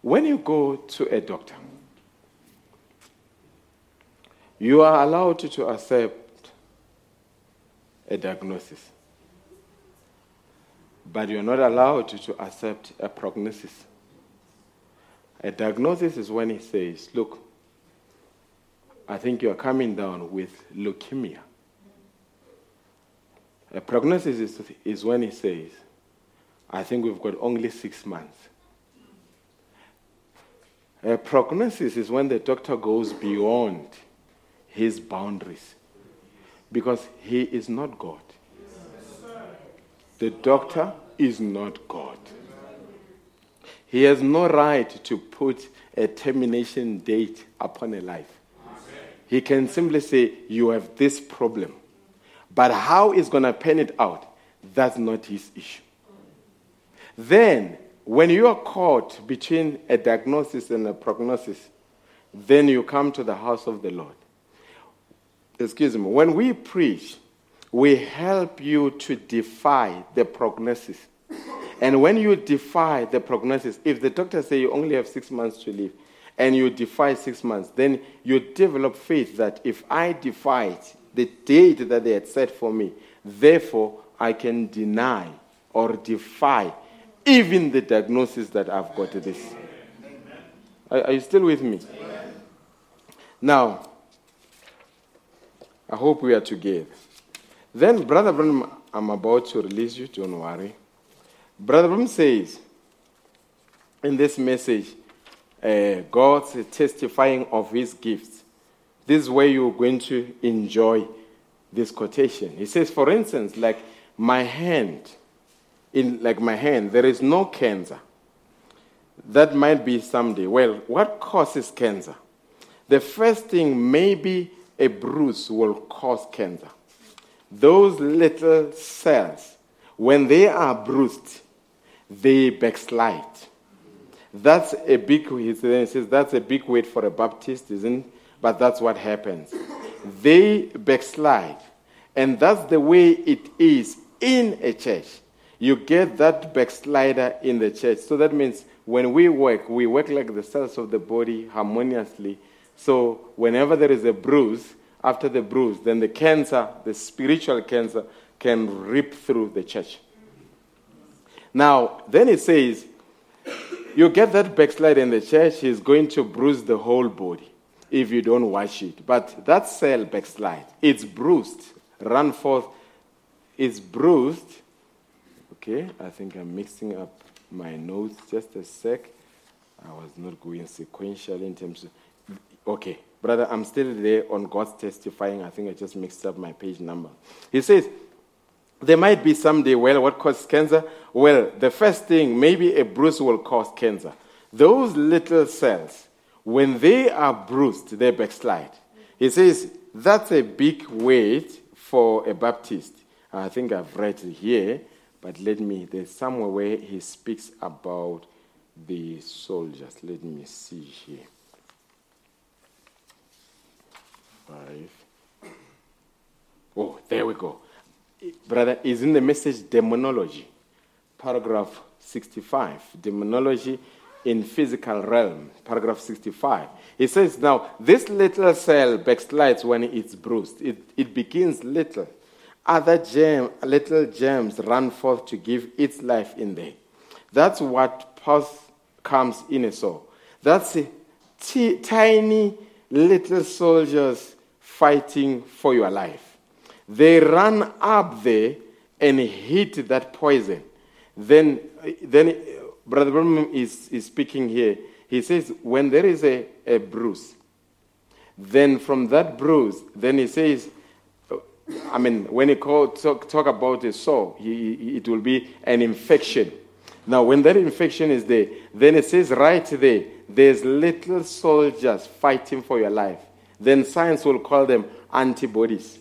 when you go to a doctor, you are allowed to accept a diagnosis, but you're not allowed to accept a prognosis. A diagnosis is when he says, Look, I think you are coming down with leukemia. A prognosis is, is when he says, I think we've got only six months. A prognosis is when the doctor goes beyond his boundaries because he is not God. The doctor is not God. He has no right to put a termination date upon a life. He can simply say, You have this problem. But how he's going to pen it out, that's not his issue. Then, when you are caught between a diagnosis and a prognosis, then you come to the house of the Lord. Excuse me. When we preach, we help you to defy the prognosis. And when you defy the prognosis, if the doctor say you only have six months to live, and you defy six months, then you develop faith that if I defy the date that they had set for me, therefore I can deny or defy even the diagnosis that I've got this. Are, are you still with me? Now, I hope we are together. Then, Brother Branham, I'm about to release you, don't worry. Brother Branham says in this message, uh, God's testifying of his gifts. This is where you're going to enjoy this quotation. He says, for instance, like my hand, in like my hand, there is no cancer. That might be someday. Well, what causes cancer? The first thing, maybe a bruise will cause cancer. Those little cells, when they are bruised, they backslide. That's a big, he says, that's a big weight for a Baptist, isn't it? But that's what happens. They backslide. And that's the way it is in a church. You get that backslider in the church. So that means when we work, we work like the cells of the body harmoniously. So whenever there is a bruise, after the bruise, then the cancer, the spiritual cancer, can rip through the church. Now, then it says, you get that backslide in the church, he's going to bruise the whole body if you don't wash it. But that cell backslide, it's bruised, run forth, it's bruised. Okay, I think I'm mixing up my notes just a sec. I was not going sequential in terms of. Okay, brother, I'm still there on God's testifying. I think I just mixed up my page number. He says, there might be someday, well, what causes cancer? Well, the first thing, maybe a bruise will cause cancer. Those little cells, when they are bruised, they backslide. He says that's a big weight for a Baptist. I think I've read it here, but let me, there's somewhere where he speaks about the soldiers. Let me see here. Five. Oh, there we go brother, is in the message demonology, paragraph 65. Demonology in physical realm, paragraph 65. He says, Now, this little cell backslides when it's bruised. It, it begins little. Other gem, little gems run forth to give its life in there. That's what pus comes in a soul. That's a t- tiny little soldiers fighting for your life. They run up there and hit that poison. Then, then Brother Branham is, is speaking here. He says, when there is a, a bruise, then from that bruise, then he says, I mean, when he call, talk, talk about a sore, he, it will be an infection. Now, when that infection is there, then it says right there, there's little soldiers fighting for your life. Then science will call them antibodies.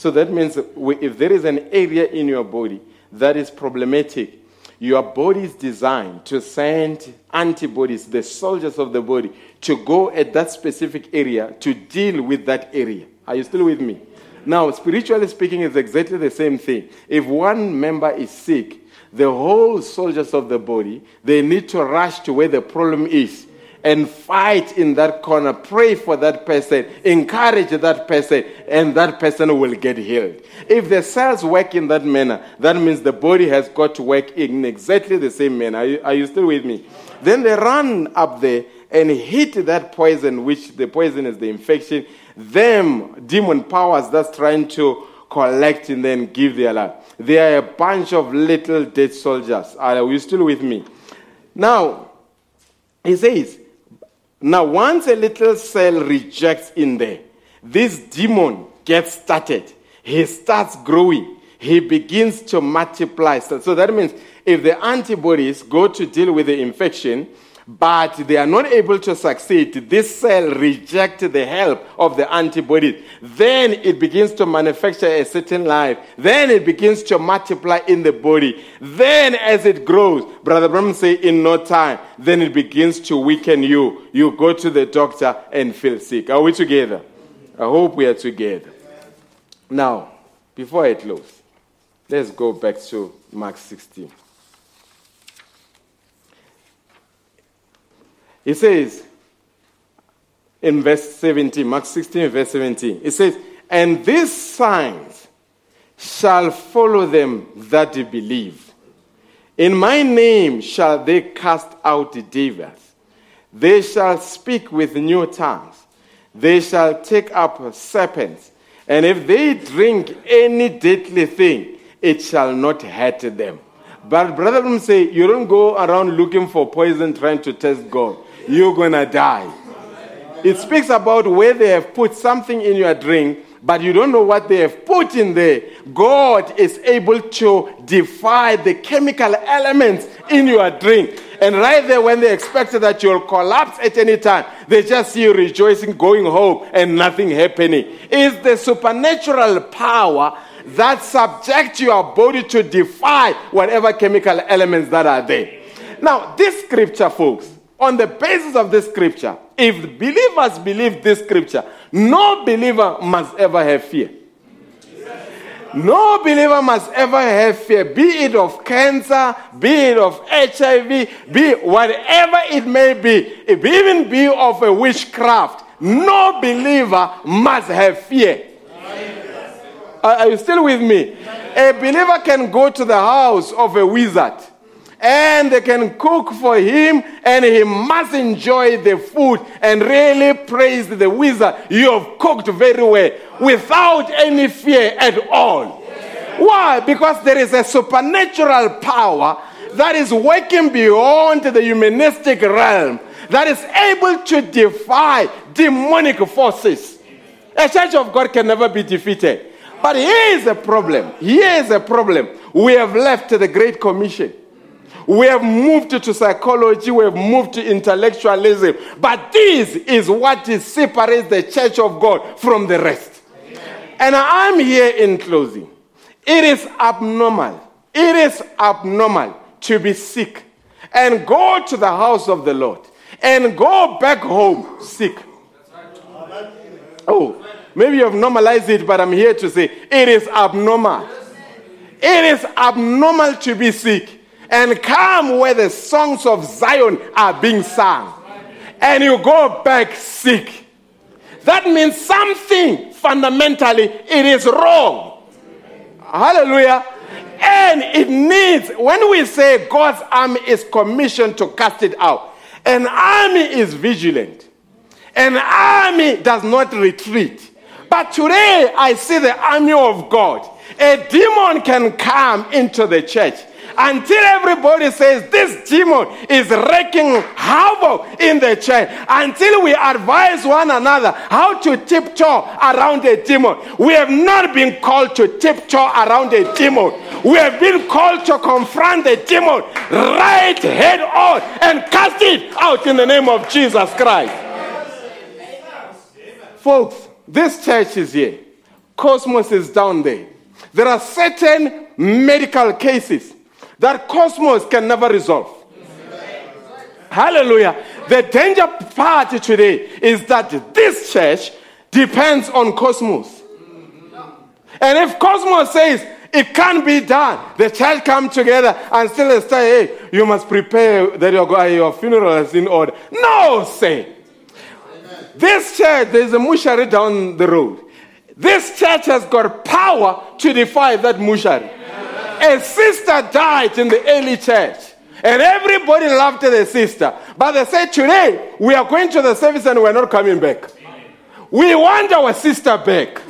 So that means if there is an area in your body that is problematic, your body is designed to send antibodies, the soldiers of the body, to go at that specific area to deal with that area. Are you still with me? Now, spiritually speaking, it's exactly the same thing. If one member is sick, the whole soldiers of the body, they need to rush to where the problem is and fight in that corner. Pray for that person, encourage that person, and that person will get healed. If the cells work in that manner, that means the body has got to work in exactly the same manner. Are you, are you still with me? Then they run up there and hit that poison, which the poison is the infection. them demon powers that's trying to collect and then give their life. They are a bunch of little dead soldiers. Are you still with me? Now, he says, now once a little cell rejects in there, this demon gets started. He starts growing. He begins to multiply. So, so that means if the antibodies go to deal with the infection, but they are not able to succeed, this cell rejects the help of the antibodies. Then it begins to manufacture a certain life. Then it begins to multiply in the body. Then, as it grows, Brother Branham say, in no time, then it begins to weaken you. You go to the doctor and feel sick. Are we together? I hope we are together. Now, before I close, let's go back to Mark 16. It says in verse 17, Mark 16, verse 17, it says, And these signs shall follow them that believe. In my name shall they cast out devils. They shall speak with new tongues. They shall take up serpents. And if they drink any deadly thing, it shall not hurt them. But brother say, you don't go around looking for poison trying to test God you're going to die. It speaks about where they have put something in your drink, but you don't know what they have put in there. God is able to defy the chemical elements in your drink. And right there, when they expected that you'll collapse at any time, they just see you rejoicing, going home, and nothing happening. It's the supernatural power that subjects your body to defy whatever chemical elements that are there. Now, this scripture, folks, on the basis of this scripture, if believers believe this scripture, no believer must ever have fear. No believer must ever have fear, be it of cancer, be it of HIV, be whatever it may be, if even be of a witchcraft. No believer must have fear. Are you still with me? A believer can go to the house of a wizard and they can cook for him, and he must enjoy the food and really praise the wizard. You have cooked very well without any fear at all. Why? Because there is a supernatural power that is working beyond the humanistic realm that is able to defy demonic forces. A church of God can never be defeated. But here is a problem. Here is a problem. We have left the Great Commission. We have moved to psychology, we have moved to intellectualism. But this is what separates the church of God from the rest. Amen. And I'm here in closing. It is abnormal. It is abnormal to be sick and go to the house of the Lord and go back home sick. Oh, maybe you have normalized it, but I'm here to say it is abnormal. It is abnormal to be sick and come where the songs of Zion are being sung. And you go back sick. That means something fundamentally it is wrong. Hallelujah. And it needs, when we say God's army is commissioned to cast it out, an army is vigilant. An army does not retreat. But today I see the army of God. A demon can come into the church until everybody says this demon is wreaking havoc in the church, until we advise one another how to tiptoe around a demon. We have not been called to tiptoe around a demon. We have been called to confront the demon right head on and cast it out in the name of Jesus Christ. Folks, this church is here. Cosmos is down there. There are certain medical cases that cosmos can never resolve. Hallelujah. The danger part today is that this church depends on cosmos. And if cosmos says it can't be done, the church come together and still say, hey, you must prepare that your, uh, your funeral is in order. No, say. This church, there's a mushari down the road. This church has got power to defy that mushari a sister died in the early church. And everybody loved the sister. But they said, Today, we are going to the service and we're not coming back. We want our sister back.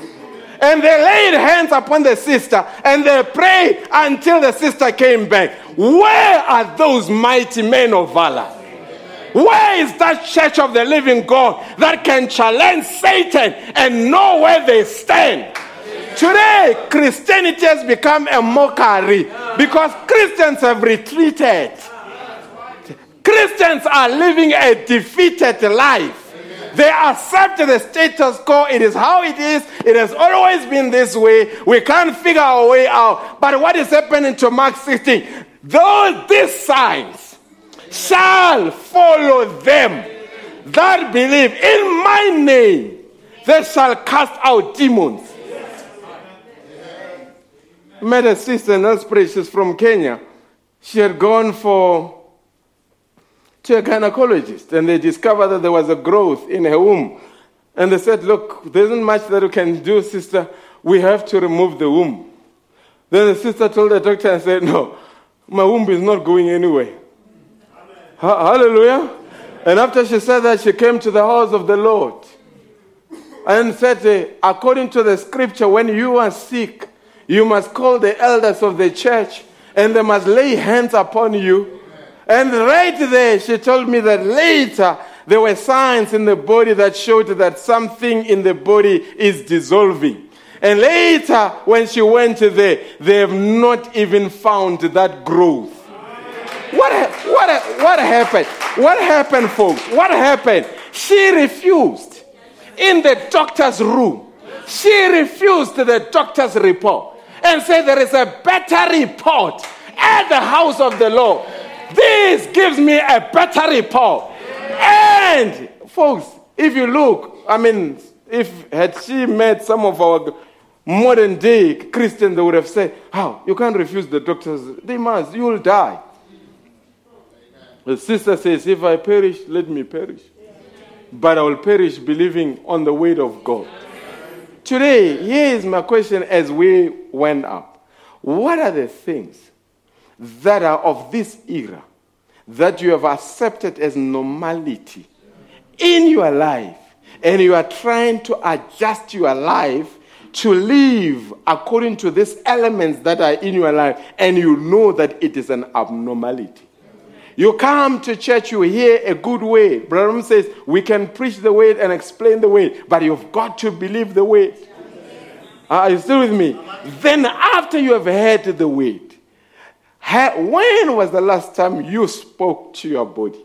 And they laid hands upon the sister and they prayed until the sister came back. Where are those mighty men of valor? Where is that church of the living God that can challenge Satan and know where they stand? Today, Christianity has become a mockery because Christians have retreated. Christians are living a defeated life. They accept the status quo. It is how it is. It has always been this way. We can't figure our way out. But what is happening to Mark 16? Those these signs shall follow them that believe in my name. They shall cast out demons. Met a sister in Elspray. She's from Kenya. She had gone for to a gynecologist and they discovered that there was a growth in her womb. And they said, Look, there isn't much that we can do, sister. We have to remove the womb. Then the sister told the doctor and said, No, my womb is not going anywhere. Ha- hallelujah. And after she said that, she came to the house of the Lord and said, According to the scripture, when you are sick, you must call the elders of the church and they must lay hands upon you and right there, she told me that later there were signs in the body that showed that something in the body is dissolving. And later, when she went there, they have not even found that growth. What, what, what happened? What happened, folks? What happened? She refused in the doctor's room. She refused the doctor's report and say there is a better report at the house of the Lord. This gives me a better report. And, folks, if you look, I mean, if had she met some of our modern day Christians, they would have said, How? You can't refuse the doctors. They must. You will die. The sister says, If I perish, let me perish. But I will perish believing on the word of God. Today, here is my question as we went up. What are the things that are of this era that you have accepted as normality in your life and you are trying to adjust your life to live according to these elements that are in your life and you know that it is an abnormality. You come to church, you hear a good word. Brother says, we can preach the word and explain the word, but you've got to believe the word. Are you still with me? Then, after you have heard the word, when was the last time you spoke to your body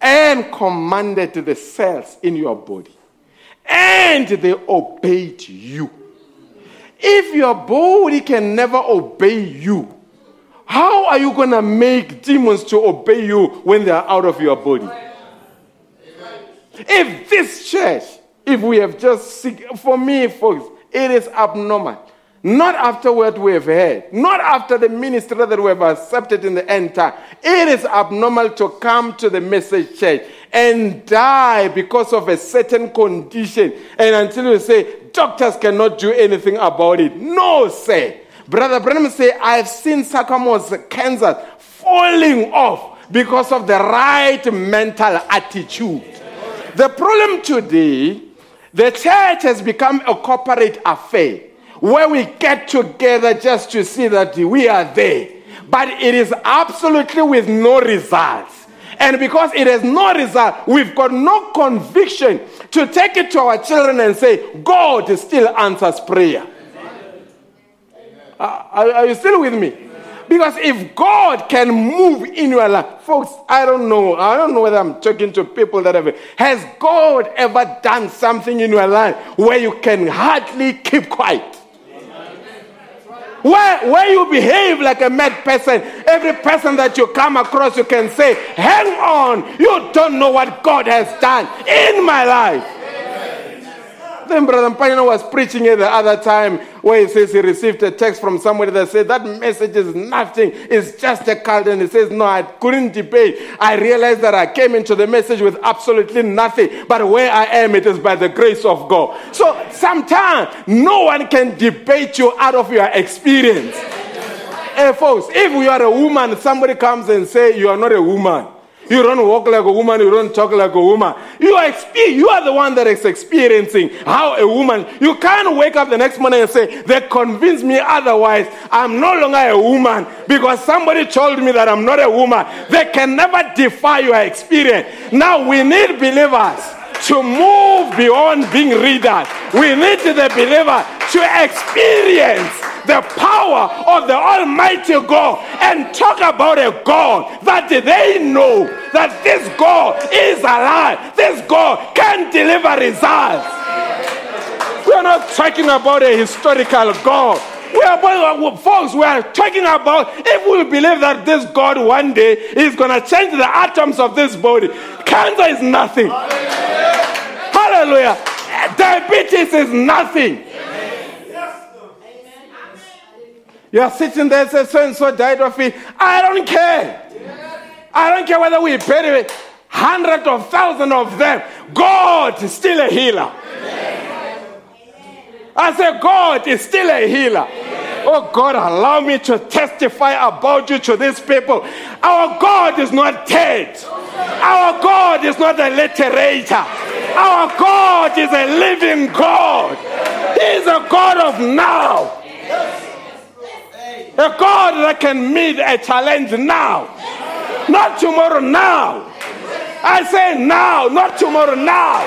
and commanded the cells in your body and they obeyed you? If your body can never obey you, how are you going to make demons to obey you when they are out of your body? If this church, if we have just, for me, folks, it is abnormal. Not after what we have heard, not after the ministry that we have accepted in the end time. It is abnormal to come to the message church and die because of a certain condition. And until you say, doctors cannot do anything about it. No, say. Brother Branham say, I've seen Sycamore's cancer falling off because of the right mental attitude. The problem today, the church has become a corporate affair where we get together just to see that we are there. But it is absolutely with no results. And because it has no result, we've got no conviction to take it to our children and say, God still answers prayer. Uh, are, are you still with me? Because if God can move in your life, folks, I don't know. I don't know whether I'm talking to people that have. Has God ever done something in your life where you can hardly keep quiet? Where, where you behave like a mad person, every person that you come across, you can say, Hang on, you don't know what God has done in my life. Then Brother Payano was preaching it the other time where he says he received a text from somebody that said that message is nothing, it's just a cult. And he says, No, I couldn't debate. I realized that I came into the message with absolutely nothing, but where I am, it is by the grace of God. So sometimes no one can debate you out of your experience. Hey, folks, if you are a woman, somebody comes and say you are not a woman. You don't walk like a woman, you don't talk like a woman. You are, you are the one that is experiencing how a woman, you can't wake up the next morning and say, They convinced me otherwise. I'm no longer a woman because somebody told me that I'm not a woman. They can never defy your experience. Now we need believers to move beyond being readers. We need the believer to experience the power of the Almighty God and talk about a God that they know that this God is alive. This God can deliver results. We are not talking about a historical God. We are, folks, we are talking about if we believe that this God one day is going to change the atoms of this body. Cancer is nothing. Hallelujah. Diabetes is nothing. You are sitting there and say, so and so died of it. I don't care. I don't care whether we bury hundreds of thousands of them. God is still a healer. I say, God is still a healer. Oh God, allow me to testify about you to these people. Our God is not dead. Our God is not a literator. Our God is a living God. He is a God of now. A God that can meet a challenge now. Not tomorrow, now. I say now, not tomorrow, now.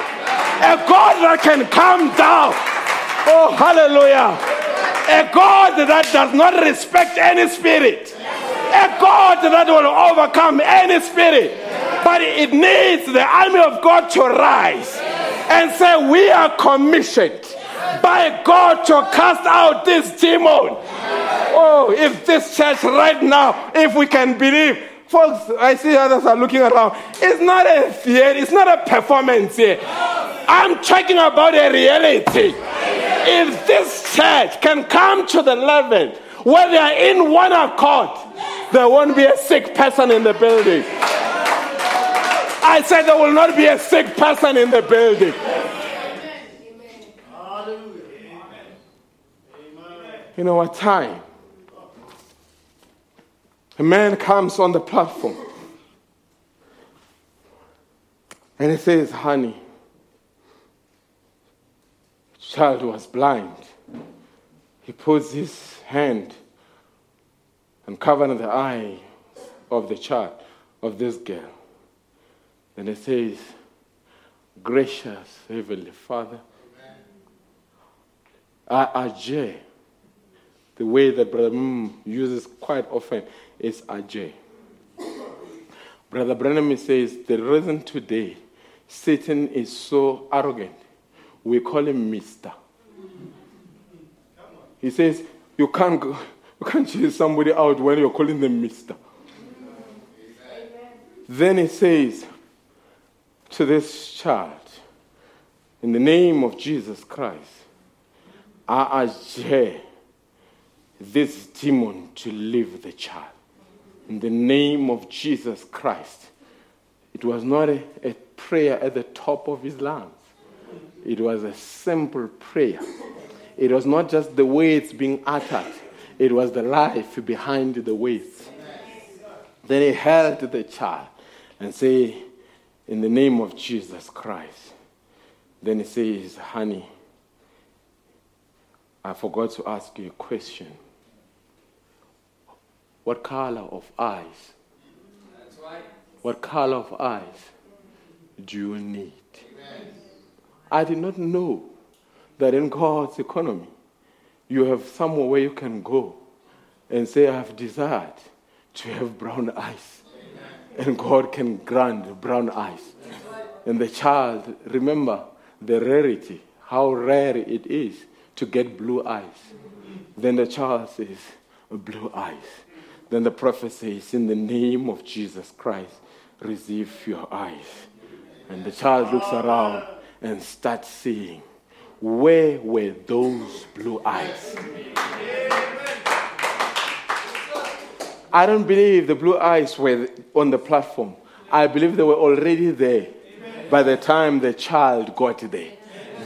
A God that can come down. Oh, hallelujah. A God that does not respect any spirit. A God that will overcome any spirit. But it needs the army of God to rise and say, We are commissioned by God to cast out this demon. Oh, if this church right now, if we can believe, folks, I see others are looking around. It's not a theater, it's not a performance here. I'm talking about a reality. If this church can come to the level where they are in one accord, there won't be a sick person in the building. I said there will not be a sick person in the building. In our time, a man comes on the platform and he says, Honey, child was blind. He puts his hand and covers the eye of the child, of this girl. And he says, Gracious Heavenly Father, I adjure the way that Brother mm uses quite often is Ajay. Brother Branham says the reason today Satan is so arrogant, we call him Mister. He says you can't go, you can't chase somebody out when you're calling them Mister. Then he says to this child, in the name of Jesus Christ, I adjure this demon to leave the child. In the name of Jesus Christ. It was not a, a prayer at the top of his lungs, it was a simple prayer. It was not just the words being uttered, it was the life behind the words. Then he held the child and say, in the name of Jesus Christ. Then he says, honey, I forgot to ask you a question. What color of eyes? Right. What color of eyes do you need? Amen. I did not know that in God's economy, you have somewhere where you can go and say, I have desired to have brown eyes. Amen. And God can grant brown eyes. Right. And the child, remember the rarity, how rare it is to get blue eyes. Mm-hmm. Then the child says, blue eyes. Then the prophet says, In the name of Jesus Christ, receive your eyes. And the child looks around and starts seeing, Where were those blue eyes? I don't believe the blue eyes were on the platform. I believe they were already there by the time the child got there.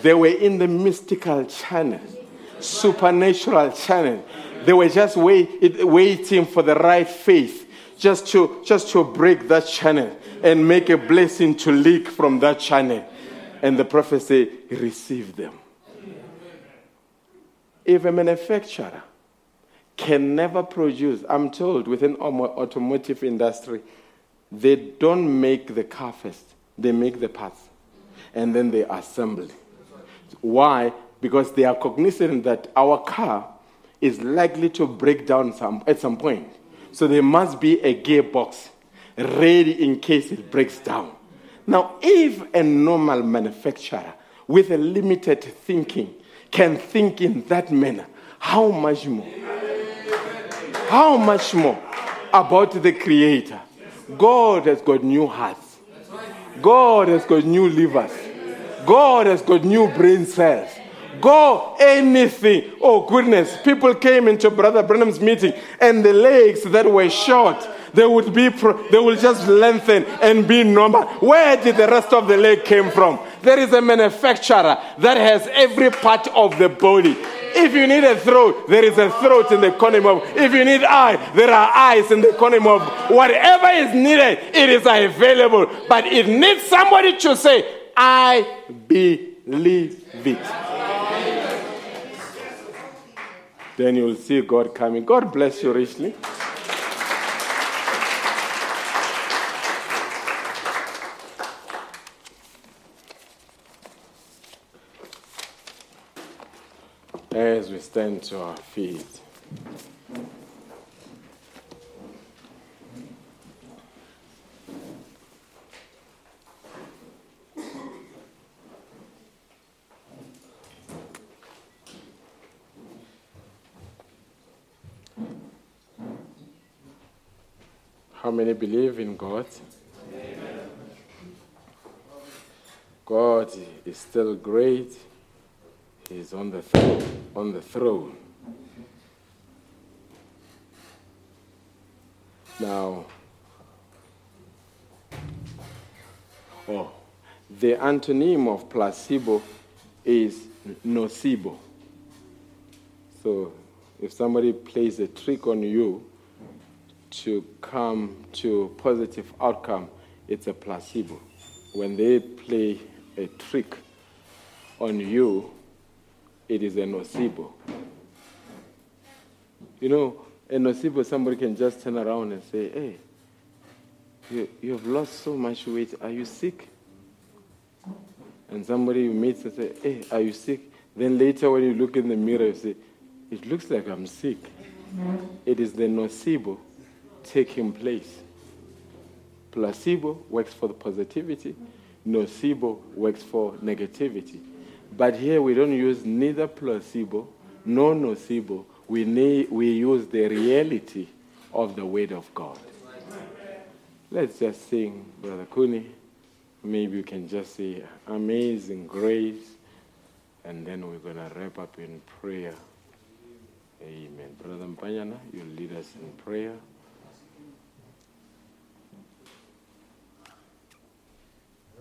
They were in the mystical channel, supernatural channel they were just wait, waiting for the right faith just to, just to break that channel. and make a blessing to leak from that channel. And the prophet said, Receive them. If a manufacturer can never produce, I'm told within automotive industry, they don't make the car first, they make the parts and then they assemble. Why? Because they are cognizant that our car is likely to break down some, at some point. So there must be a gearbox ready in case it breaks down. Now, if a normal manufacturer with a limited thinking can think in that manner, how much more? How much more about the Creator? God has got new hearts. God has got new livers. God has got new brain cells. Go anything. Oh, goodness. People came into Brother Branham's meeting and the legs that were short, they would be, they will just lengthen and be normal. Where did the rest of the leg came from? There is a manufacturer that has every part of the body. If you need a throat, there is a throat in the economy of. If you need eye, there are eyes in the economy of. Whatever is needed, it is available. But it needs somebody to say, I believe it. Then you will see God coming. God bless you richly. As we stand to our feet. How many believe in God? Amen. God is still great. He's on the throne. On the throne. Now, oh, the antonym of placebo is nocebo. So, if somebody plays a trick on you, to come to positive outcome, it's a placebo. When they play a trick on you, it is a nocebo. You know, a nocebo, somebody can just turn around and say, hey, you, you have lost so much weight. Are you sick? And somebody meets and say, hey, are you sick? Then later when you look in the mirror, you say, it looks like I'm sick. It is the nocebo taking place. Placebo works for the positivity, nocebo works for negativity. But here we don't use neither placebo nor nocebo. We, need, we use the reality of the Word of God. Let's just sing, Brother Kuni. Maybe you can just say, Amazing Grace. And then we're going to wrap up in prayer. Amen. Brother Mpanyana, you lead us in prayer. Amazing grace, how sweet the sound. I once was lost, but now I'm found. A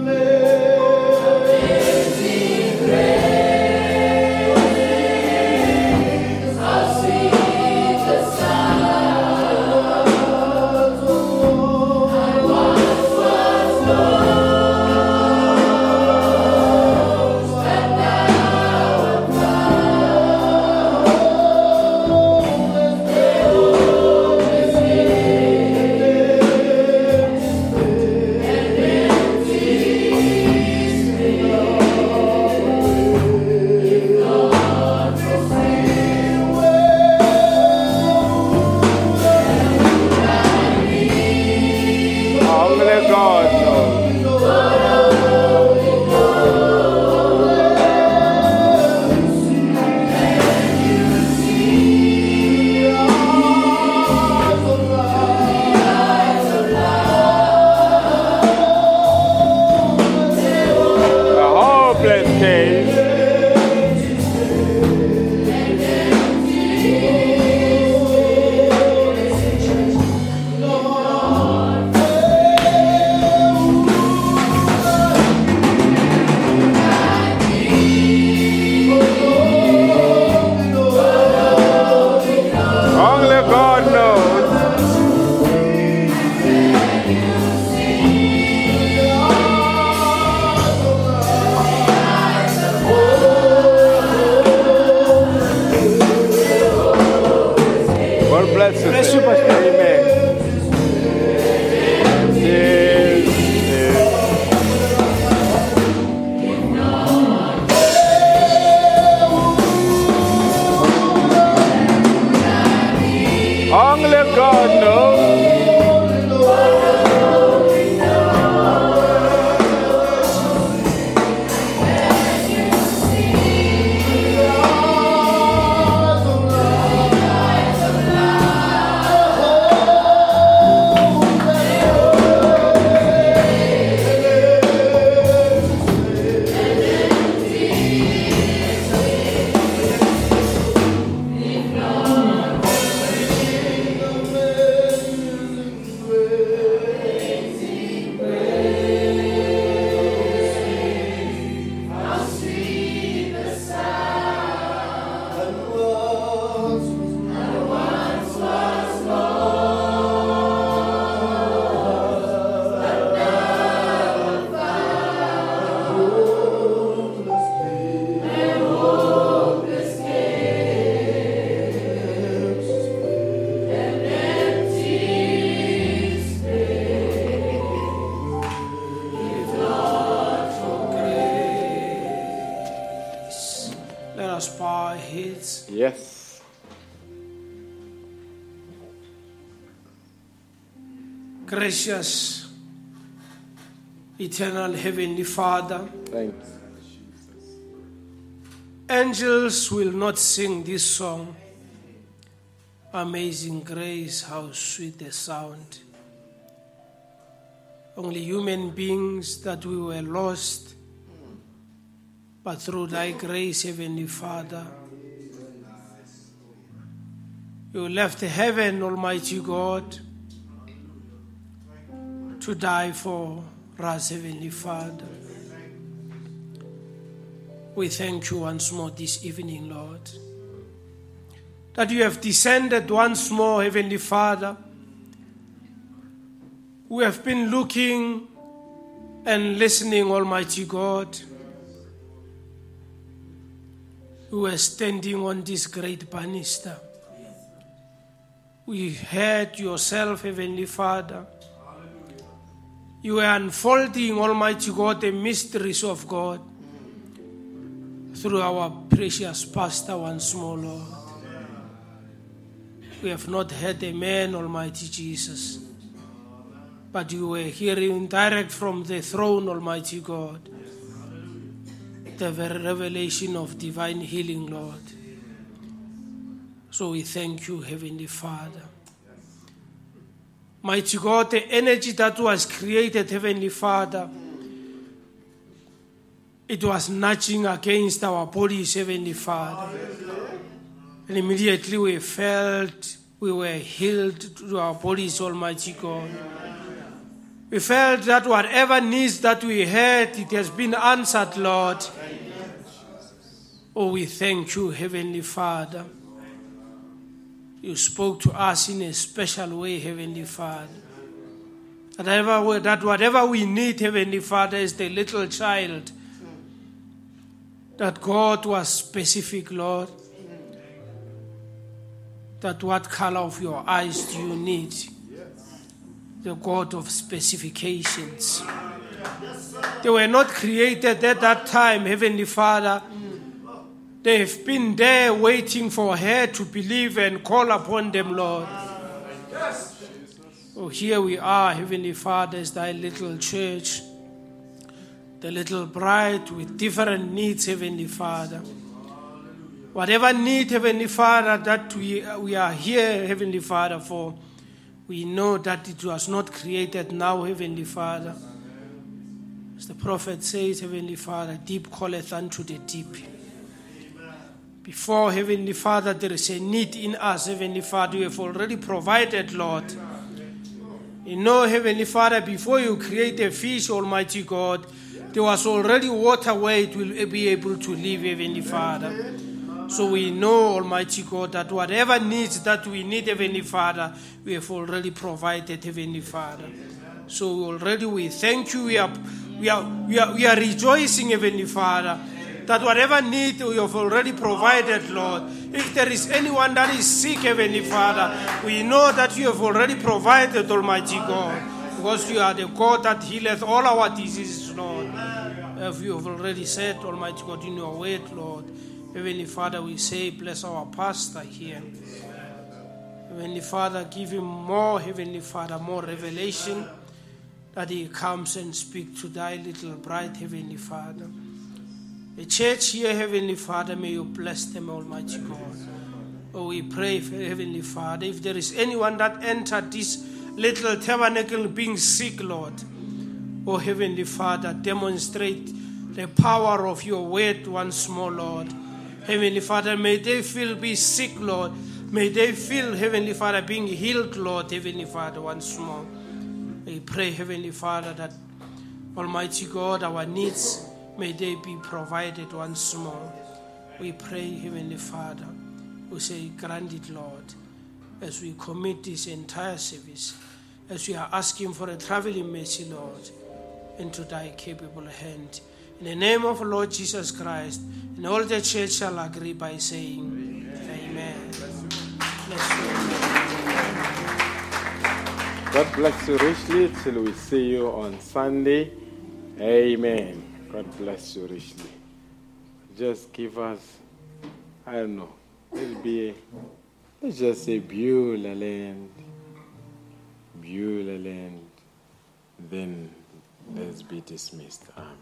Amen. Gracious, eternal Heavenly Father, Thanks. angels will not sing this song. Amazing grace, how sweet the sound. Only human beings that we were lost, but through thy grace, Heavenly Father, you left heaven, Almighty God, to die for us, Heavenly Father. We thank you once more this evening, Lord, that you have descended once more, Heavenly Father. We have been looking and listening, Almighty God. We were standing on this great banister. We heard yourself, Heavenly Father. You are unfolding, Almighty God, the mysteries of God through our precious pastor once more, Lord. We have not heard a man, Almighty Jesus, but you were hearing direct from the throne, Almighty God, the revelation of divine healing, Lord. So we thank you, Heavenly Father. Mighty God, the energy that was created, Heavenly Father, it was nudging against our bodies, Heavenly Father. And immediately we felt we were healed to our bodies, Almighty God. We felt that whatever needs that we had, it has been answered, Lord. Oh, we thank you, Heavenly Father. You spoke to us in a special way, Heavenly Father. That whatever, that whatever we need, Heavenly Father, is the little child. That God was specific, Lord. That what color of your eyes do you need? The God of specifications. They were not created at that time, Heavenly Father. They've been there waiting for her to believe and call upon them, Lord. Oh, here we are, Heavenly Father, as thy little church, the little bride with different needs, Heavenly Father. Whatever need, Heavenly Father, that we, we are here, Heavenly Father, for, we know that it was not created now, Heavenly Father. As the prophet says, Heavenly Father, deep calleth unto the deep. Before, Heavenly Father, there is a need in us, Heavenly Father. You have already provided, Lord. You know, Heavenly Father, before you create a fish, Almighty God, there was already water where it will be able to live, Heavenly Father. So we know, Almighty God, that whatever needs that we need, Heavenly Father, we have already provided, Heavenly Father. So already we thank you. We are, we are, we are, we are rejoicing, Heavenly Father, that whatever need you have already provided, Lord. If there is anyone that is sick, Heavenly Father, we know that you have already provided, Almighty God, because you are the God that healeth all our diseases, Lord. As you have already said, Almighty God, in your word, Lord. Heavenly Father, we say, bless our pastor here. Heavenly Father, give him more, Heavenly Father, more revelation that he comes and speak to thy little bride, Heavenly Father. The church here, Heavenly Father, may you bless them, Almighty God. Oh, we pray, for Heavenly Father, if there is anyone that entered this little tabernacle being sick, Lord, oh, Heavenly Father, demonstrate the power of your word once more, Lord. Heavenly Father, may they feel be sick, Lord. May they feel, Heavenly Father, being healed, Lord, Heavenly Father, once more. We pray, Heavenly Father, that Almighty God, our needs, may they be provided once more. We pray, Heavenly Father, we say, grant it, Lord, as we commit this entire service, as we are asking for a traveling mercy, Lord, into thy capable hand. In the name of Lord Jesus Christ, and all the church shall agree by saying, Amen. You. God bless you richly till we see you on Sunday. Amen. God bless you richly. Just give us I don't know. It'll be, let's just say Beulah land. Beulah land. Then let's be dismissed. Amen.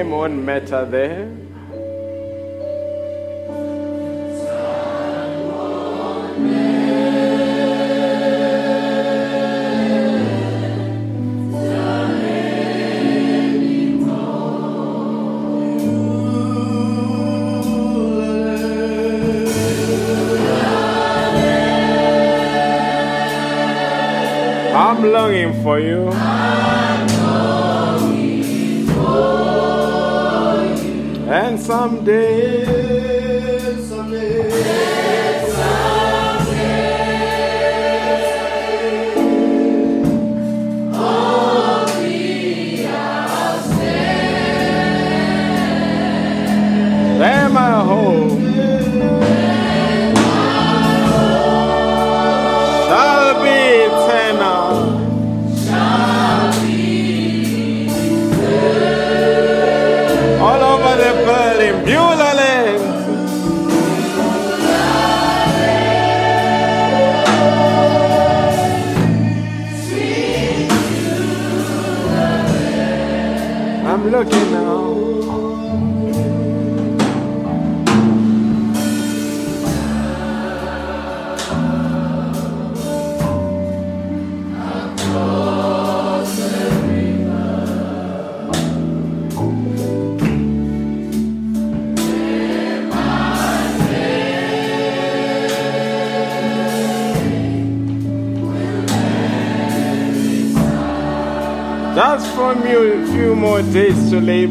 Time on matter there. Someday,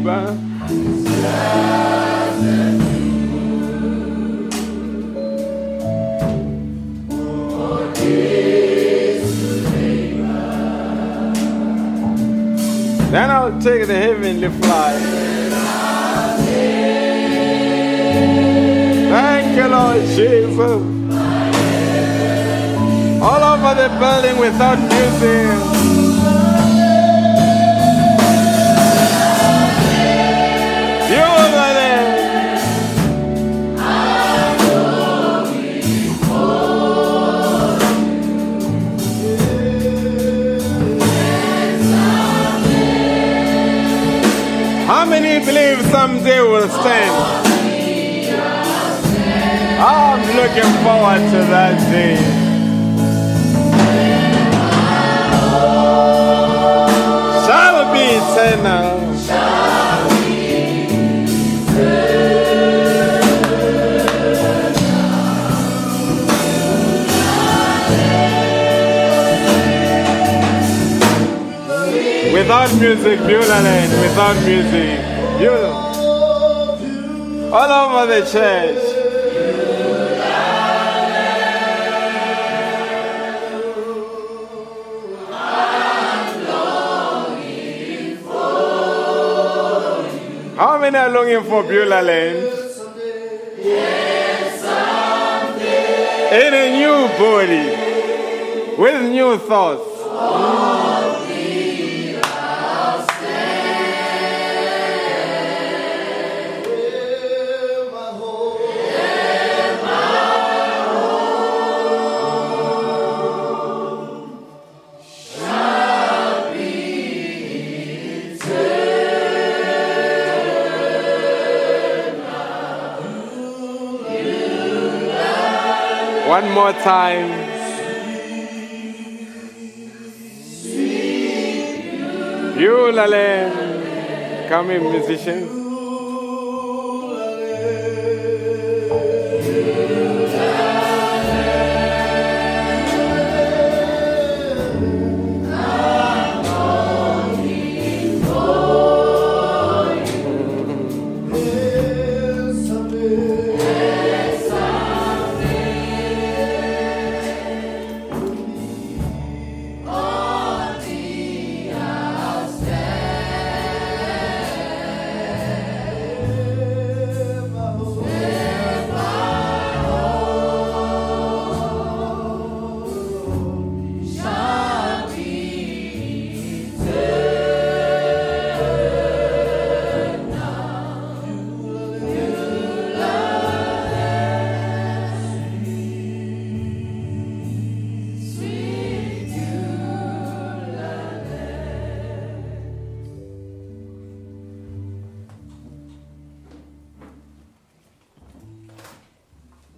days forward to that day. Shall be eternal. Without music, Beulah without music, Beulah. All over the church. Longing for Beulah Land? In a new body, with new thoughts. One more time. You, Land. Come in, musicians.